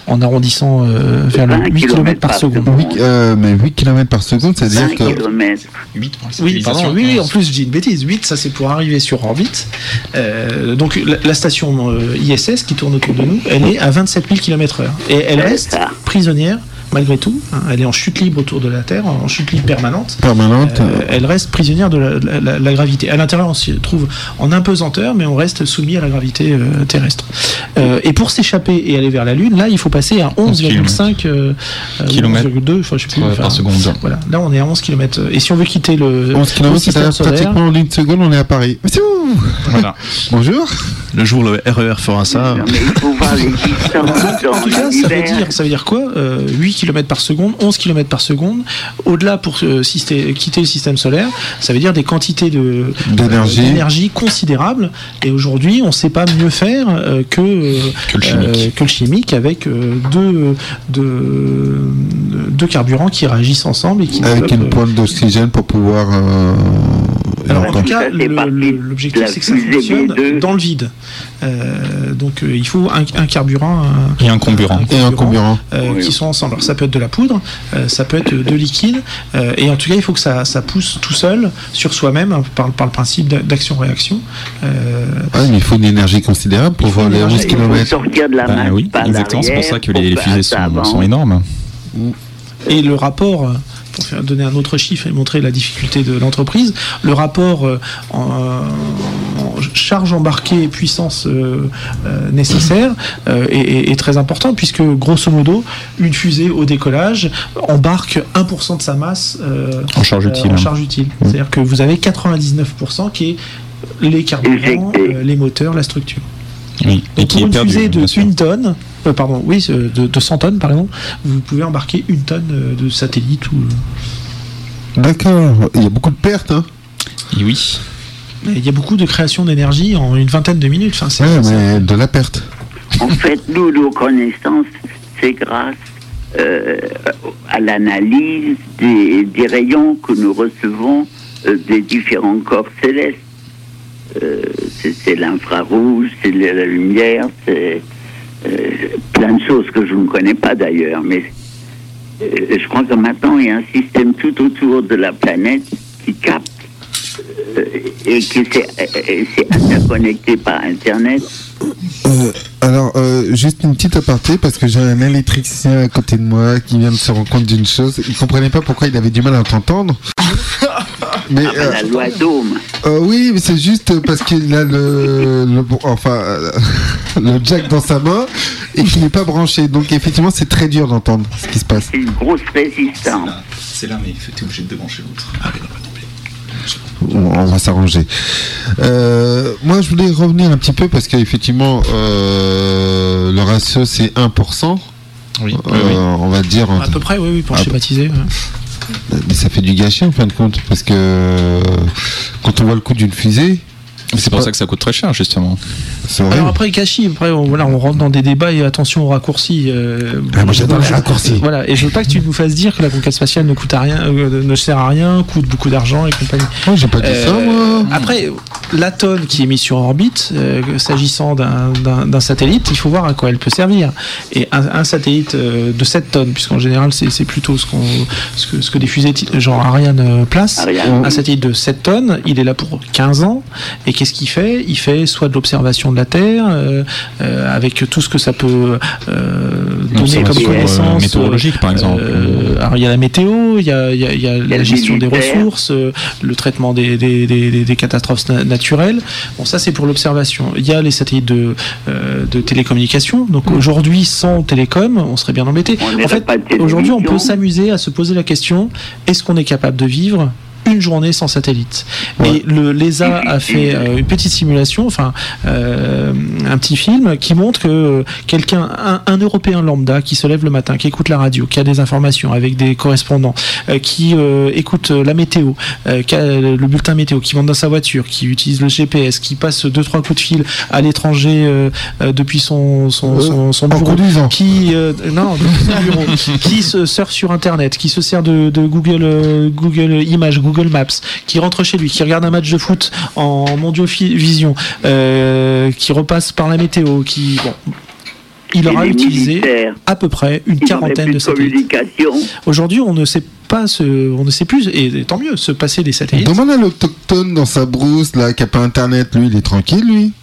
en, arrondissant euh, vers le 20 8 km par seconde. seconde. Oui, euh, mais 8 km par seconde, 20 c'est-à-dire que. kilomètres. 8 Oui, pardon, oui, oui, en plus je dis une bêtise. 8, ça c'est pour arriver sur orbite. Euh, donc la, la station euh, ISS qui tourne autour de nous, elle est à 27 000 km/h et elle reste prisonnière malgré tout. hein. elle est en chute libre autour de la Terre, en chute libre permanente. Permanente. Euh, elle reste prisonnière de la, la- la- la gravité. À l'intérieur, on s'y trouve en impesanteur, mais on reste soumis à la gravité euh, terrestre. Euh, et pour s'échapper et aller vers la Lune, là, il faut passer à 11,5 euh, euh, Kilomètres 11,2, enfin, je sais plus. Ouais, enfin, par seconde. Voilà, là, on est à 11 km. Et si on veut quitter le, 11 le km, solaire, pratiquement en une seconde, on est à Paris. Voilà. Bonjour. Le jour où le RER fera ça. Non, mais il faut voir les distances En dans tout cas, ça veut l'univers. dire, ça veut dire quoi Euh, 8 km par seconde, 11 km par seconde. Au-delà, pour euh, systé- quitter le système solaire, ça veut dire des quantités de D'énergie. euh, d'énergie considérables. Et aujourd'hui, on ne sait pas mieux faire euh, que, Que le chimique. que le chimique avec deux, deux, deux carburants qui réagissent ensemble et qui Avec une pointe d'oxygène pour pouvoir. Alors, en tout cas, l'objectif, c'est que ça fonctionne B2. dans le vide. Euh, donc, euh, il faut un, un carburant un- Et un comburant. Et un comburant. euh, Oui. qui sont ensemble. Alors, ça peut être de la poudre, euh, ça peut être de liquide, euh, et en tout cas, il faut que ça, ça pousse tout seul sur soi-même hein, par, par le principe d'a- d'action-réaction. Euh, Ouais, mais il faut une énergie considérable pour voir les énergie. 11 Il faut km. sortir de la Bah oui, exactement. C'est pour ça que les, fusées sont, énormes. Et le rapport, euh, pour faire donner un autre chiffre et montrer la difficulté de l'entreprise, le rapport euh, en, en charge embarquée et puissance euh, euh, nécessaire euh, est, est- est très important puisque grosso modo, une fusée au décollage embarque 1% de sa masse euh, En charge euh, utile. en charge utile. C'est-à-dire que vous avez 99% qui est les carburants, euh, les moteurs, la structure. Oui. Et Donc qui pour est une perdu. fusée de une tonne, euh, pardon, oui, euh, de, de 100 tonnes, pardon, vous pouvez embarquer une tonne euh, de satellites ou. D'accord. Il y a beaucoup de pertes. Hein. Et oui. Mais Il y a beaucoup de création d'énergie en une vingtaine de minutes. Enfin, c'est- Ouais, c'est- mais de la perte. En fait, nous, nos connaissances, c'est grâce euh, à l'analyse des, des rayons que nous recevons euh, des différents corps célestes. Euh, c'est l'infrarouge, c'est la lumière, c'est euh, plein de choses que je ne connais pas d'ailleurs. Mais euh, je crois que maintenant, il y a un système tout autour de la planète qui capte euh, et qui s'est interconnecté par Internet. Euh, alors, euh, juste une petite aparté, parce que j'ai un électricien à côté de moi qui vient de se rendre compte d'une chose. Il comprenait pas pourquoi il avait du mal à t'entendre. Mais Ah ben, euh, la loi Dôme. euh, oui, mais c'est juste parce qu'il a le, le bon- enfin euh, le jack dans sa main et qu'il n'est pas branché. Donc effectivement, c'est très dur d'entendre ce qui se passe. C'est une grosse résistance. C'est là, mais tu es obligé de débrancher l'autre. On, on va s'arranger. Euh, moi, je voulais revenir un petit peu parce qu'effectivement, euh, le ratio c'est 1%. Oui. Euh, On va dire. À peu près, oui, oui, pour Ah, schématiser. ouais. Mais ça fait du gâchis en fin de compte, parce que euh, quand on voit le coût d'une fusée, C'est pour pas- ça que ça coûte très cher, justement. Alors après, Kashi, après, on, voilà, on rentre dans des débats et attention aux raccourcis. euh, Ah, moi, j'adore les raccourcis. Voilà, et je veux pas que tu nous fasses dire que la conquête spatiale ne coûte à rien, euh, ne sert à rien, coûte beaucoup d'argent et compagnie. Moi, j'ai pas dit ça, Euh, moi. Après, la tonne qui est mise sur orbite, euh, s'agissant d'un- d'un d'un satellite, il faut voir à quoi elle peut servir. Et un, un satellite euh, de 7 tonnes, puisqu'en général c'est c'est plutôt ce, qu'on ce, que, ce que des fusées genre Ariane placent, Ariane. un satellite de 7 tonnes, il est là pour 15 ans. Et qu'est-ce qu'il fait? Il fait soit de l'observation de la Terre, euh, euh, avec tout ce que ça peut euh, donner comme Observation, euh, connaissance. météorologique, par exemple. Euh, alors il y a la météo, il y a, il y a- il y a la gestion des ressources, euh, le traitement des, des, des, des- des catastrophes na- naturelles. Bon, ça c'est pour l'observation. Il y a les satellites de, euh, de télécommunication. Donc aujourd'hui, sans télécom, on serait bien embêté. En fait, aujourd'hui, on peut s'amuser à se poser la question est-ce qu'on est capable de vivre une journée sans satellite. Ouais. Et le l'ESA a fait euh, une petite simulation, enfin euh, un petit film qui montre que euh, quelqu'un, un, un Européen lambda qui se lève le matin, qui écoute la radio, qui a des informations avec des correspondants, euh, qui écoute la météo, qui a le bulletin météo, qui monte dans sa voiture, qui utilise le GPS, qui passe deux trois coups de fil à l'étranger depuis son son, son, son bureau, qui non depuis son bureau, qui se surfe sur internet, qui se sert de, de Google Google Images, Google Maps, qui rentre chez lui, qui regarde un match de foot en mondio vision, euh, qui repasse par la météo, qui bon il aura utilisé à peu près une quarantaine de satellites. Aujourd'hui, on ne sait pas on ne sait plus, et tant mieux, se passer des satellites. Demande à l'autochtone dans sa brousse, là, qui n'a pas internet, lui, il est tranquille, lui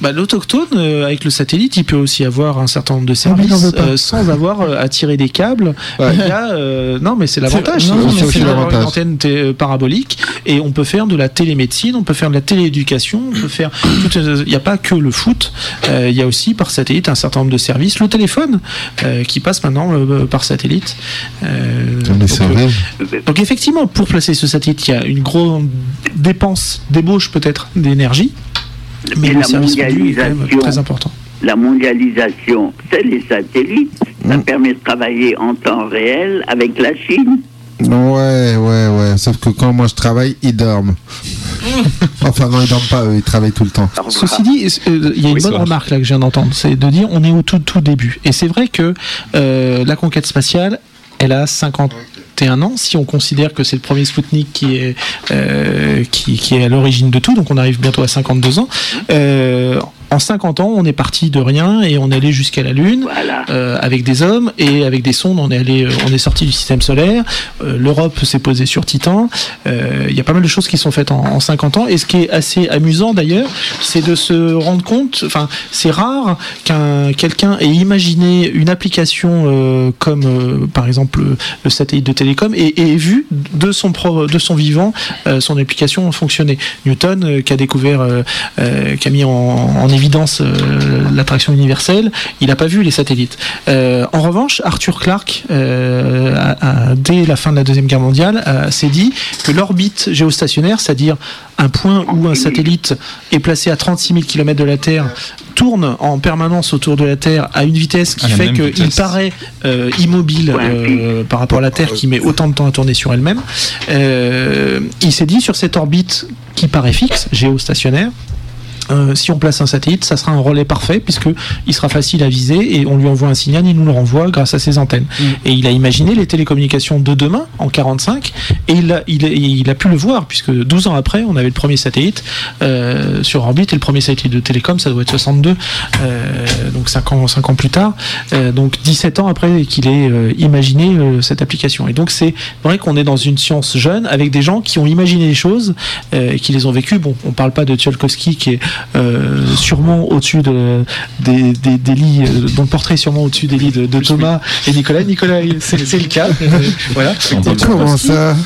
bah, L'autochtone, euh, avec le satellite, il peut aussi avoir un certain nombre de services euh, sans avoir euh, à tirer des câbles. Il y a, non, mais c'est l'avantage. C'est une antenne parabolique et on peut faire de la télémédecine, on peut faire de la télééducation, on peut faire. Il n'y a pas que le foot. Il y a aussi par satellite un certain nombre de services. Le téléphone qui passe maintenant par satellite. Donc, donc, effectivement, pour placer ce satellite, il y a une grosse dépense, débauche peut-être d'énergie. Mais très important. La mondialisation, c'est les satellites. Ça mm. permet de travailler en temps réel avec la Chine. Ouais, ouais, ouais. Sauf que quand moi je travaille, ils dorment. enfin, non, ils dorment pas, eux, ils travaillent tout le temps. Ceci dit, euh, il y a une bonne remarque là que je viens d'entendre, c'est de dire on est au tout, tout début. Et c'est vrai que euh, la conquête spatiale, elle a 51 ans, si on considère que c'est le premier est, euh, qui, est à l'origine de tout, donc on arrive bientôt à 52 ans. Euh, en 50 ans, on est parti de rien et on est allé jusqu'à la Lune euh, avec des hommes et avec des sondes. On est allé, euh, on est sorti du système solaire. Euh, L'Europe s'est posée sur Titan. Il y a pas mal de choses qui sont faites en, en 50 ans. Et ce qui est assez amusant d'ailleurs, c'est de se rendre compte. Enfin, c'est rare qu'un quelqu'un ait imaginé une application comme par exemple le satellite de télécom et ait vu de son pro, de son vivant son application fonctionner. Newton qui a découvert, qui a mis en, en évidence euh, l'attraction universelle, il n'a pas vu les satellites. Euh, en revanche, Arthur Clarke, euh, dès la fin de la Deuxième Guerre mondiale, s'est dit que l'orbite géostationnaire, c'est-à-dire un point où un satellite est placé à 36 000 km de la Terre, tourne en permanence autour de la Terre à une vitesse qui fait qu'il paraît immobile par rapport à la Terre qui met autant de temps à tourner sur elle-même. il s'est dit sur cette orbite qui paraît fixe, géostationnaire, euh, si on place un satellite, ça sera un relais parfait puisque il sera facile à viser et on lui envoie un signal, il nous le renvoie grâce à ses antennes. Mm. Et il a imaginé les télécommunications de demain en 45 et il a, il, a, pu le voir puisque 12 ans après, on avait le premier satellite euh, sur orbite et le premier satellite de télécom, ça doit être 62, euh, donc 5 ans, 5 ans plus tard, donc 17 ans après qu'il ait imaginé cette application. Et donc c'est vrai qu'on est dans une science jeune avec des gens qui ont imaginé les choses et qui les ont vécues. Bon, on parle pas de Tsiolkovsky qui est euh, sûrement au-dessus de, des, des, lits, euh, dont le portrait est sûrement au-dessus des lits de, Thomas et Nicolas. Nicolas, c'est le cas. voilà. Comment ça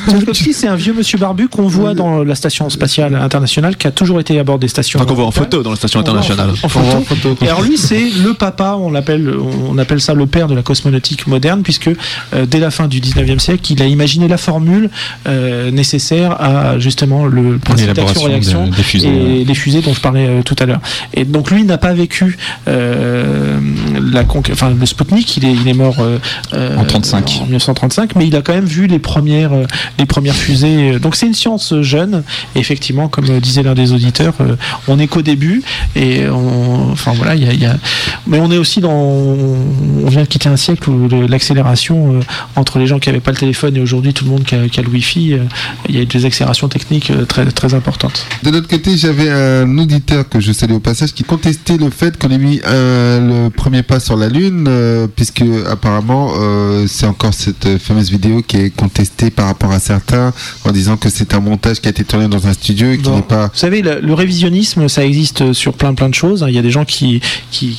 c'est un vieux monsieur barbu qu'on voit dans la station spatiale internationale qui a toujours été à bord des stations. Enfin, qu'on voit en photo dans la station internationale. En, photo. Et alors lui, c'est le papa, on l'appelle, on appelle ça le père de la cosmonautique moderne, puisque euh, dès la fin du 19e siècle, il a imaginé la formule nécessaire à justement le principe d'action-réaction et les fusées dont je parlais euh, tout à l'heure. Et donc lui n'a pas vécu euh, la enfin le Sputnik, il est, il est mort euh, en 35. En 1935, mais il a quand même vu les premières, les premières fusées. Donc c'est une science jeune. effectivement, comme disait l'un des auditeurs, on est qu'au début et on, enfin voilà, il y a, mais on est aussi dans, on vient de quitter un siècle où l'accélération entre les gens qui n'avaient pas le téléphone et aujourd'hui tout le monde qui a, qui a le Wi-Fi, il y a des accélérations techniques très très importantes. De l'autre côté, j'avais un auditeur que je salue au passage qui contestait le fait qu'on ait mis le premier pas sur la Lune, euh, puisque apparemment euh, c'est encore cette fameuse vidéo qui est contestée par rapport à certains en disant que c'est un montage qui a été tourné dans un studio et qui n'est pas. Vous savez, le, révisionnisme, ça existe sur plein plein de choses. Il y a des gens qui qui,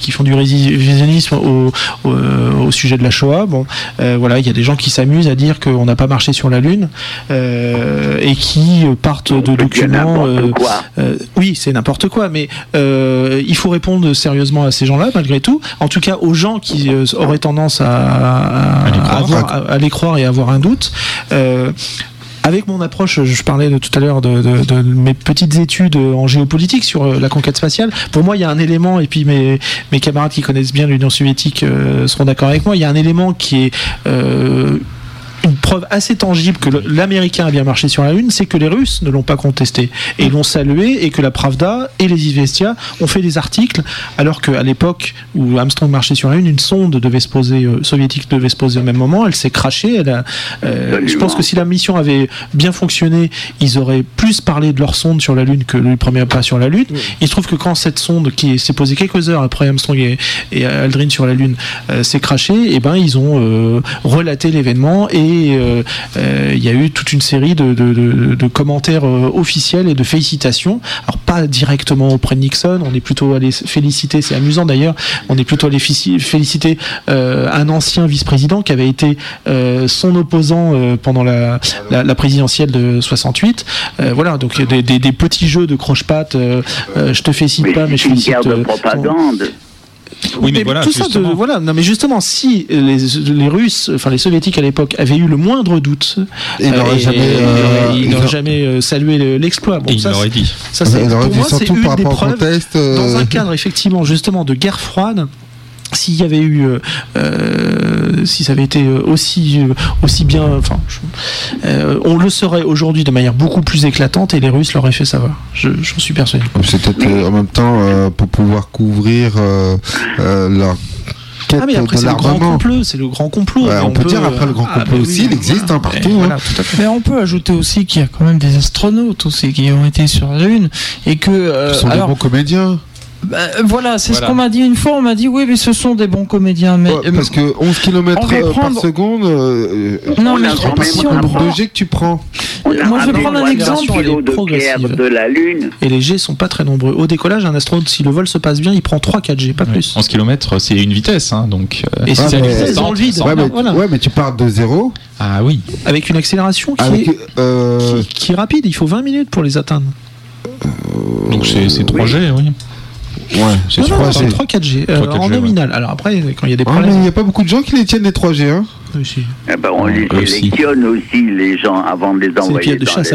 qui, font du révisionnisme au, au, sujet de la Shoah. Bon, euh, voilà, il y a des gens qui s'amusent à dire qu'on n'a pas marché sur la Lune et qui partent de documents. oui, c'est n'importe quoi, mais euh, il faut répondre sérieusement à ces gens-là, malgré tout. En tout cas, aux gens qui euh, auraient tendance à, à, les croire et à avoir un doute. Euh, avec mon approche, je parlais de, tout à l'heure de, mes petites études en géopolitique sur la conquête spatiale. Pour moi, il y a un élément, et puis mes, mes camarades qui connaissent bien l'Union soviétique seront d'accord avec moi, il y a un élément qui est une preuve assez tangible que l'Américain a bien marché sur la Lune, c'est que les Russes ne l'ont pas contesté et l'ont salué et que la Pravda et les Izvestia ont fait des articles alors qu'à l'époque où Armstrong marchait sur la Lune, une sonde devait se poser, euh, soviétique devait se poser au même moment, elle s'est crachée. Elle a, euh, je pense que si la mission avait bien fonctionné, ils auraient plus parlé de leur sonde sur la Lune que le premier pas sur la Lune. Il se trouve que quand cette sonde qui s'est posée quelques heures après Armstrong et, Aldrin sur la Lune euh, s'est crachée, et eh ben ils ont relaté l'événement et euh, euh, il y a eu toute une série de, commentaires euh, officiels et de félicitations. Alors pas directement auprès de Nixon, on est plutôt allé féliciter, c'est amusant d'ailleurs, on est plutôt allé féliciter un ancien vice-président qui avait été son opposant pendant la, présidentielle de 68. voilà, donc des, des, petits jeux de croche-pattes, je te félicite pas, mais je félicite. De propagande. Oui, mais, voilà, tout ça, voilà. Non, mais justement, si les, les, Russes, enfin les Soviétiques à l'époque, avaient eu le moindre doute, ils n'auraient jamais, euh, jamais euh, salué l'exploit. Bon, ils l'auraient dit. Ça, c'est pour moi, c'est une des preuves dans un cadre effectivement justement de guerre froide s'il y avait eu, euh, euh, si ça avait été aussi aussi bien, enfin, on le saurait aujourd'hui de manière beaucoup plus éclatante et les Russes l'auraient fait savoir. J'en suis persuadé. C'est peut-être en même temps pour pouvoir couvrir leur ah mais après c'est le grand complot, c'est le grand complot. on, peut, dire après le grand ah, complot bah aussi, il existe hein, partout. Hein. Mais on peut ajouter aussi qu'il y a quand même des astronautes aussi qui ont été sur la Lune et que. Ce sont des bons comédiens. Bah, voilà, c'est ce qu'on m'a dit une fois. On m'a dit oui, mais ce sont des bons comédiens. Mais parce que 11 km euh, par seconde, euh, non, mais si on prend de G que tu prends. Moi, je vais prendre un exemple. De, de la Lune. Et les G sont pas très nombreux. Au décollage, un astronaute, si le vol se passe bien, il prend 3-4 G, pas plus. 11 km, c'est une vitesse, hein, donc. Euh, et c'est dans le vide. Ouais, mais, ouais, mais tu pars de zéro. Ah oui. Avec une accélération qui, est, qui, est rapide. Il faut 20 minutes pour les atteindre. Donc c'est 3G, oui. Ouais, c'est 3G. 3 4G, euh, en nominal. Alors après, quand il y a des ah, problèmes. il n'y a pas beaucoup de gens qui les tiennent les 3G, hein oui, eh ben, on les sélectionne aussi. les gens avant de les envoyer de dans chasse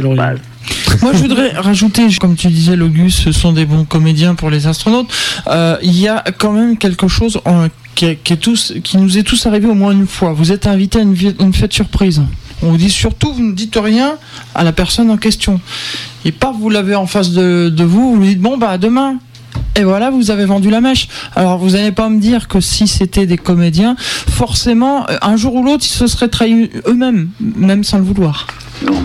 Moi, je voudrais rajouter, comme tu disais, Logus, ce sont des bons comédiens pour les astronautes. Euh, il y a quand même quelque chose qui, est tous, qui nous est tous arrivé au moins une fois. Vous êtes invité à une, une fête surprise. On vous dit surtout, vous ne dites rien à la personne en question. Et pas vous l'avez en face de, de, vous, vous lui dites bon bah demain et voilà, vous avez vendu la mèche. Alors vous n'allez pas me dire que si c'était des comédiens, forcément, euh, un jour ou l'autre, ils se seraient trahis eux-mêmes, même sans le vouloir.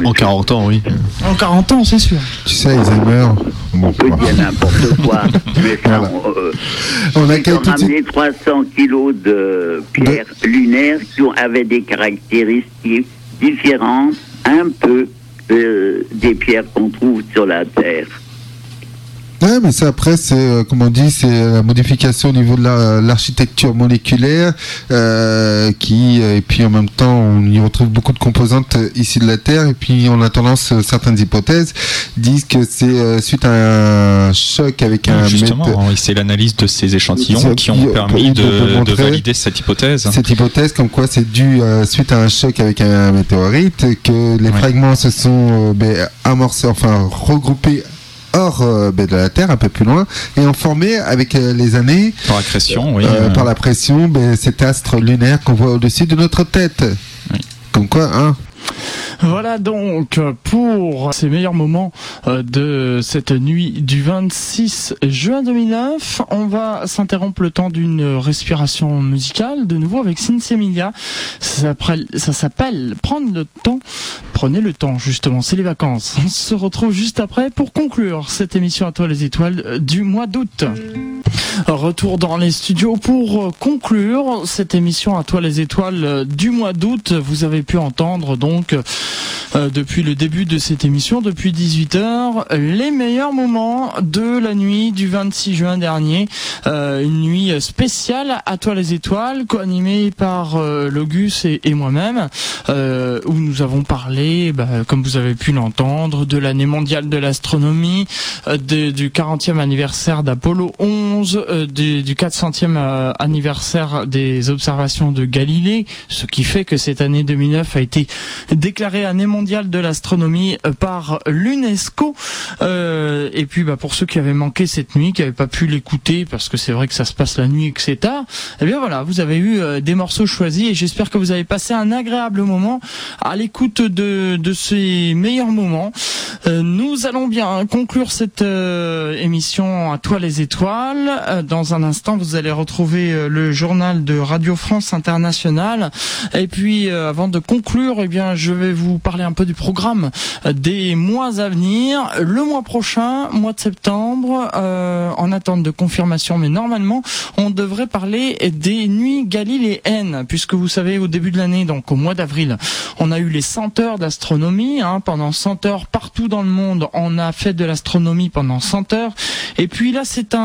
en 40 ans, oui. En 40 ans, c'est sûr. Tu sais, Alzheimer. on peut dire n'importe quoi. Euh, on, a ramené 300 kilos de pierres lunaires qui avaient des caractéristiques différentes, un peu euh, des pierres qu'on trouve sur la Terre. Ouais, mais ça après c'est euh, comme on dit, c'est la modification au niveau de l'architecture moléculaire euh, qui euh, et puis en même temps on y retrouve beaucoup de composantes ici de la Terre et puis on a tendance certaines hypothèses disent que c'est suite à un choc avec un justement c'est l'analyse de ces échantillons qui ont permis de, de, valider cette hypothèse. Cette hypothèse comme quoi c'est dû suite à un choc avec un météorite que les fragments se sont ben, amorcés enfin regroupés hors euh, ben, de la Terre, un peu plus loin, et ont formé avec euh, les années, par la pression, oui, euh, par la pression, ben, cet astre lunaire qu'on voit au-dessus de notre tête. Comme quoi, hein voilà donc pour ces meilleurs moments de cette nuit du 26 juin 2009. On va s'interrompre le temps d'une respiration musicale de nouveau avec Sinsemilia. Ça s'appelle Prendre le temps. Prenez le temps justement, c'est les vacances. On se retrouve juste après pour conclure cette émission à toi les étoiles du mois d'août. Retour dans les studios pour conclure cette émission à toi les étoiles du mois d'août. Vous avez pu entendre donc euh, depuis le début de cette émission, depuis 18h, les meilleurs moments de la nuit du 26 juin dernier. Euh, une nuit spéciale à toi les étoiles, co-animée par euh, Logus et, moi-même, où nous avons parlé, bah, comme vous avez pu l'entendre, de l'année mondiale de l'astronomie, du 40e anniversaire d'Apollo 11, du, du 400e anniversaire des observations de Galilée, ce qui fait que cette année 2009 a été déclarée année mondiale de l'astronomie par l'UNESCO. et puis bah, pour ceux qui avaient manqué cette nuit, qui n'avaient pas pu l'écouter, parce que c'est vrai que ça se passe la nuit et que c'est tard, eh bien voilà, vous avez eu des morceaux choisis et j'espère que vous avez passé un agréable moment à l'écoute de, de ces meilleurs moments. nous allons bien conclure cette émission à toi les étoiles. Dans un instant, vous allez retrouver le journal de Radio France Internationale. Et puis, avant de conclure, eh bien, je vais vous parler un peu du programme des mois à venir. Le mois prochain, mois de septembre, en attente de confirmation, mais normalement, on devrait parler des nuits galiléennes, puisque vous savez, au début de l'année, donc au mois d'avril, on a eu les 100 heures d'astronomie. Hein, pendant 100 heures, partout dans le monde, on a fait de l'astronomie pendant 100 heures. Et puis là, c'est un,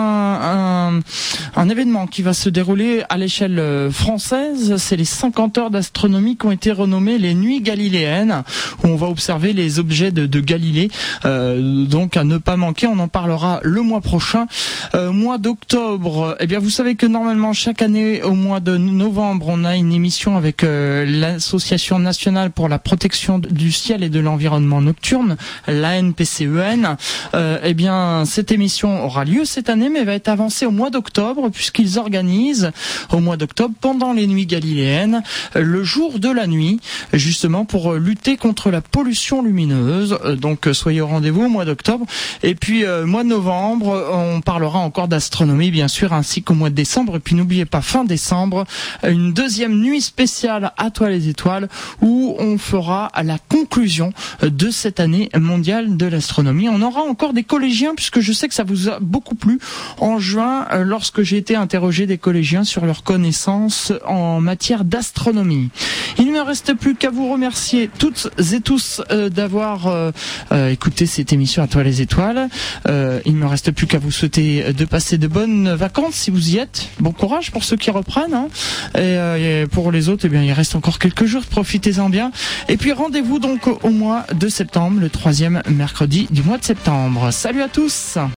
un, événement qui va se dérouler à l'échelle euh, française. C'est les 50 heures d'astronomie qui ont été renommées les nuits galiléennes, où on va observer les objets de, Galilée. Euh, donc à ne pas manquer, on en parlera le mois prochain. Euh, mois d'octobre, eh bien vous savez que normalement chaque année au mois de novembre, on a une émission avec euh, l'Association nationale pour la protection du ciel et de l'environnement nocturne, l'ANPCEN. Euh, eh bien cette émission aura lieu cette année, mais va être avancée au mois d'octobre puisqu'ils organisent au mois d'octobre pendant les nuits galiléennes le jour de la nuit, justement pour lutter contre la pollution lumineuse. Donc soyez au rendez-vous au mois d'octobre. Et puis mois de novembre, on parlera encore d'astronomie bien sûr, ainsi qu'au mois de décembre. Et puis n'oubliez pas fin décembre une deuxième nuit spéciale à toi les étoiles où on fera la conclusion de cette année mondiale de l'astronomie. On aura encore des collégiens puisque je sais que ça vous a beaucoup plu en juin lorsque j'ai été interrogé des collégiens sur leurs connaissances en matière d'astronomie. Il ne reste plus qu'à vous remercier toutes et tous euh, d'avoir euh, euh, écouté cette émission à toi les étoiles. il ne reste plus qu'à vous souhaiter de passer de bonnes vacances si vous y êtes. Bon courage pour ceux qui reprennent. Hein. Et, pour les autres, eh bien, il reste encore quelques jours. Profitez-en bien. Et puis rendez-vous donc au mois de septembre, le troisième mercredi du mois de septembre. Salut à tous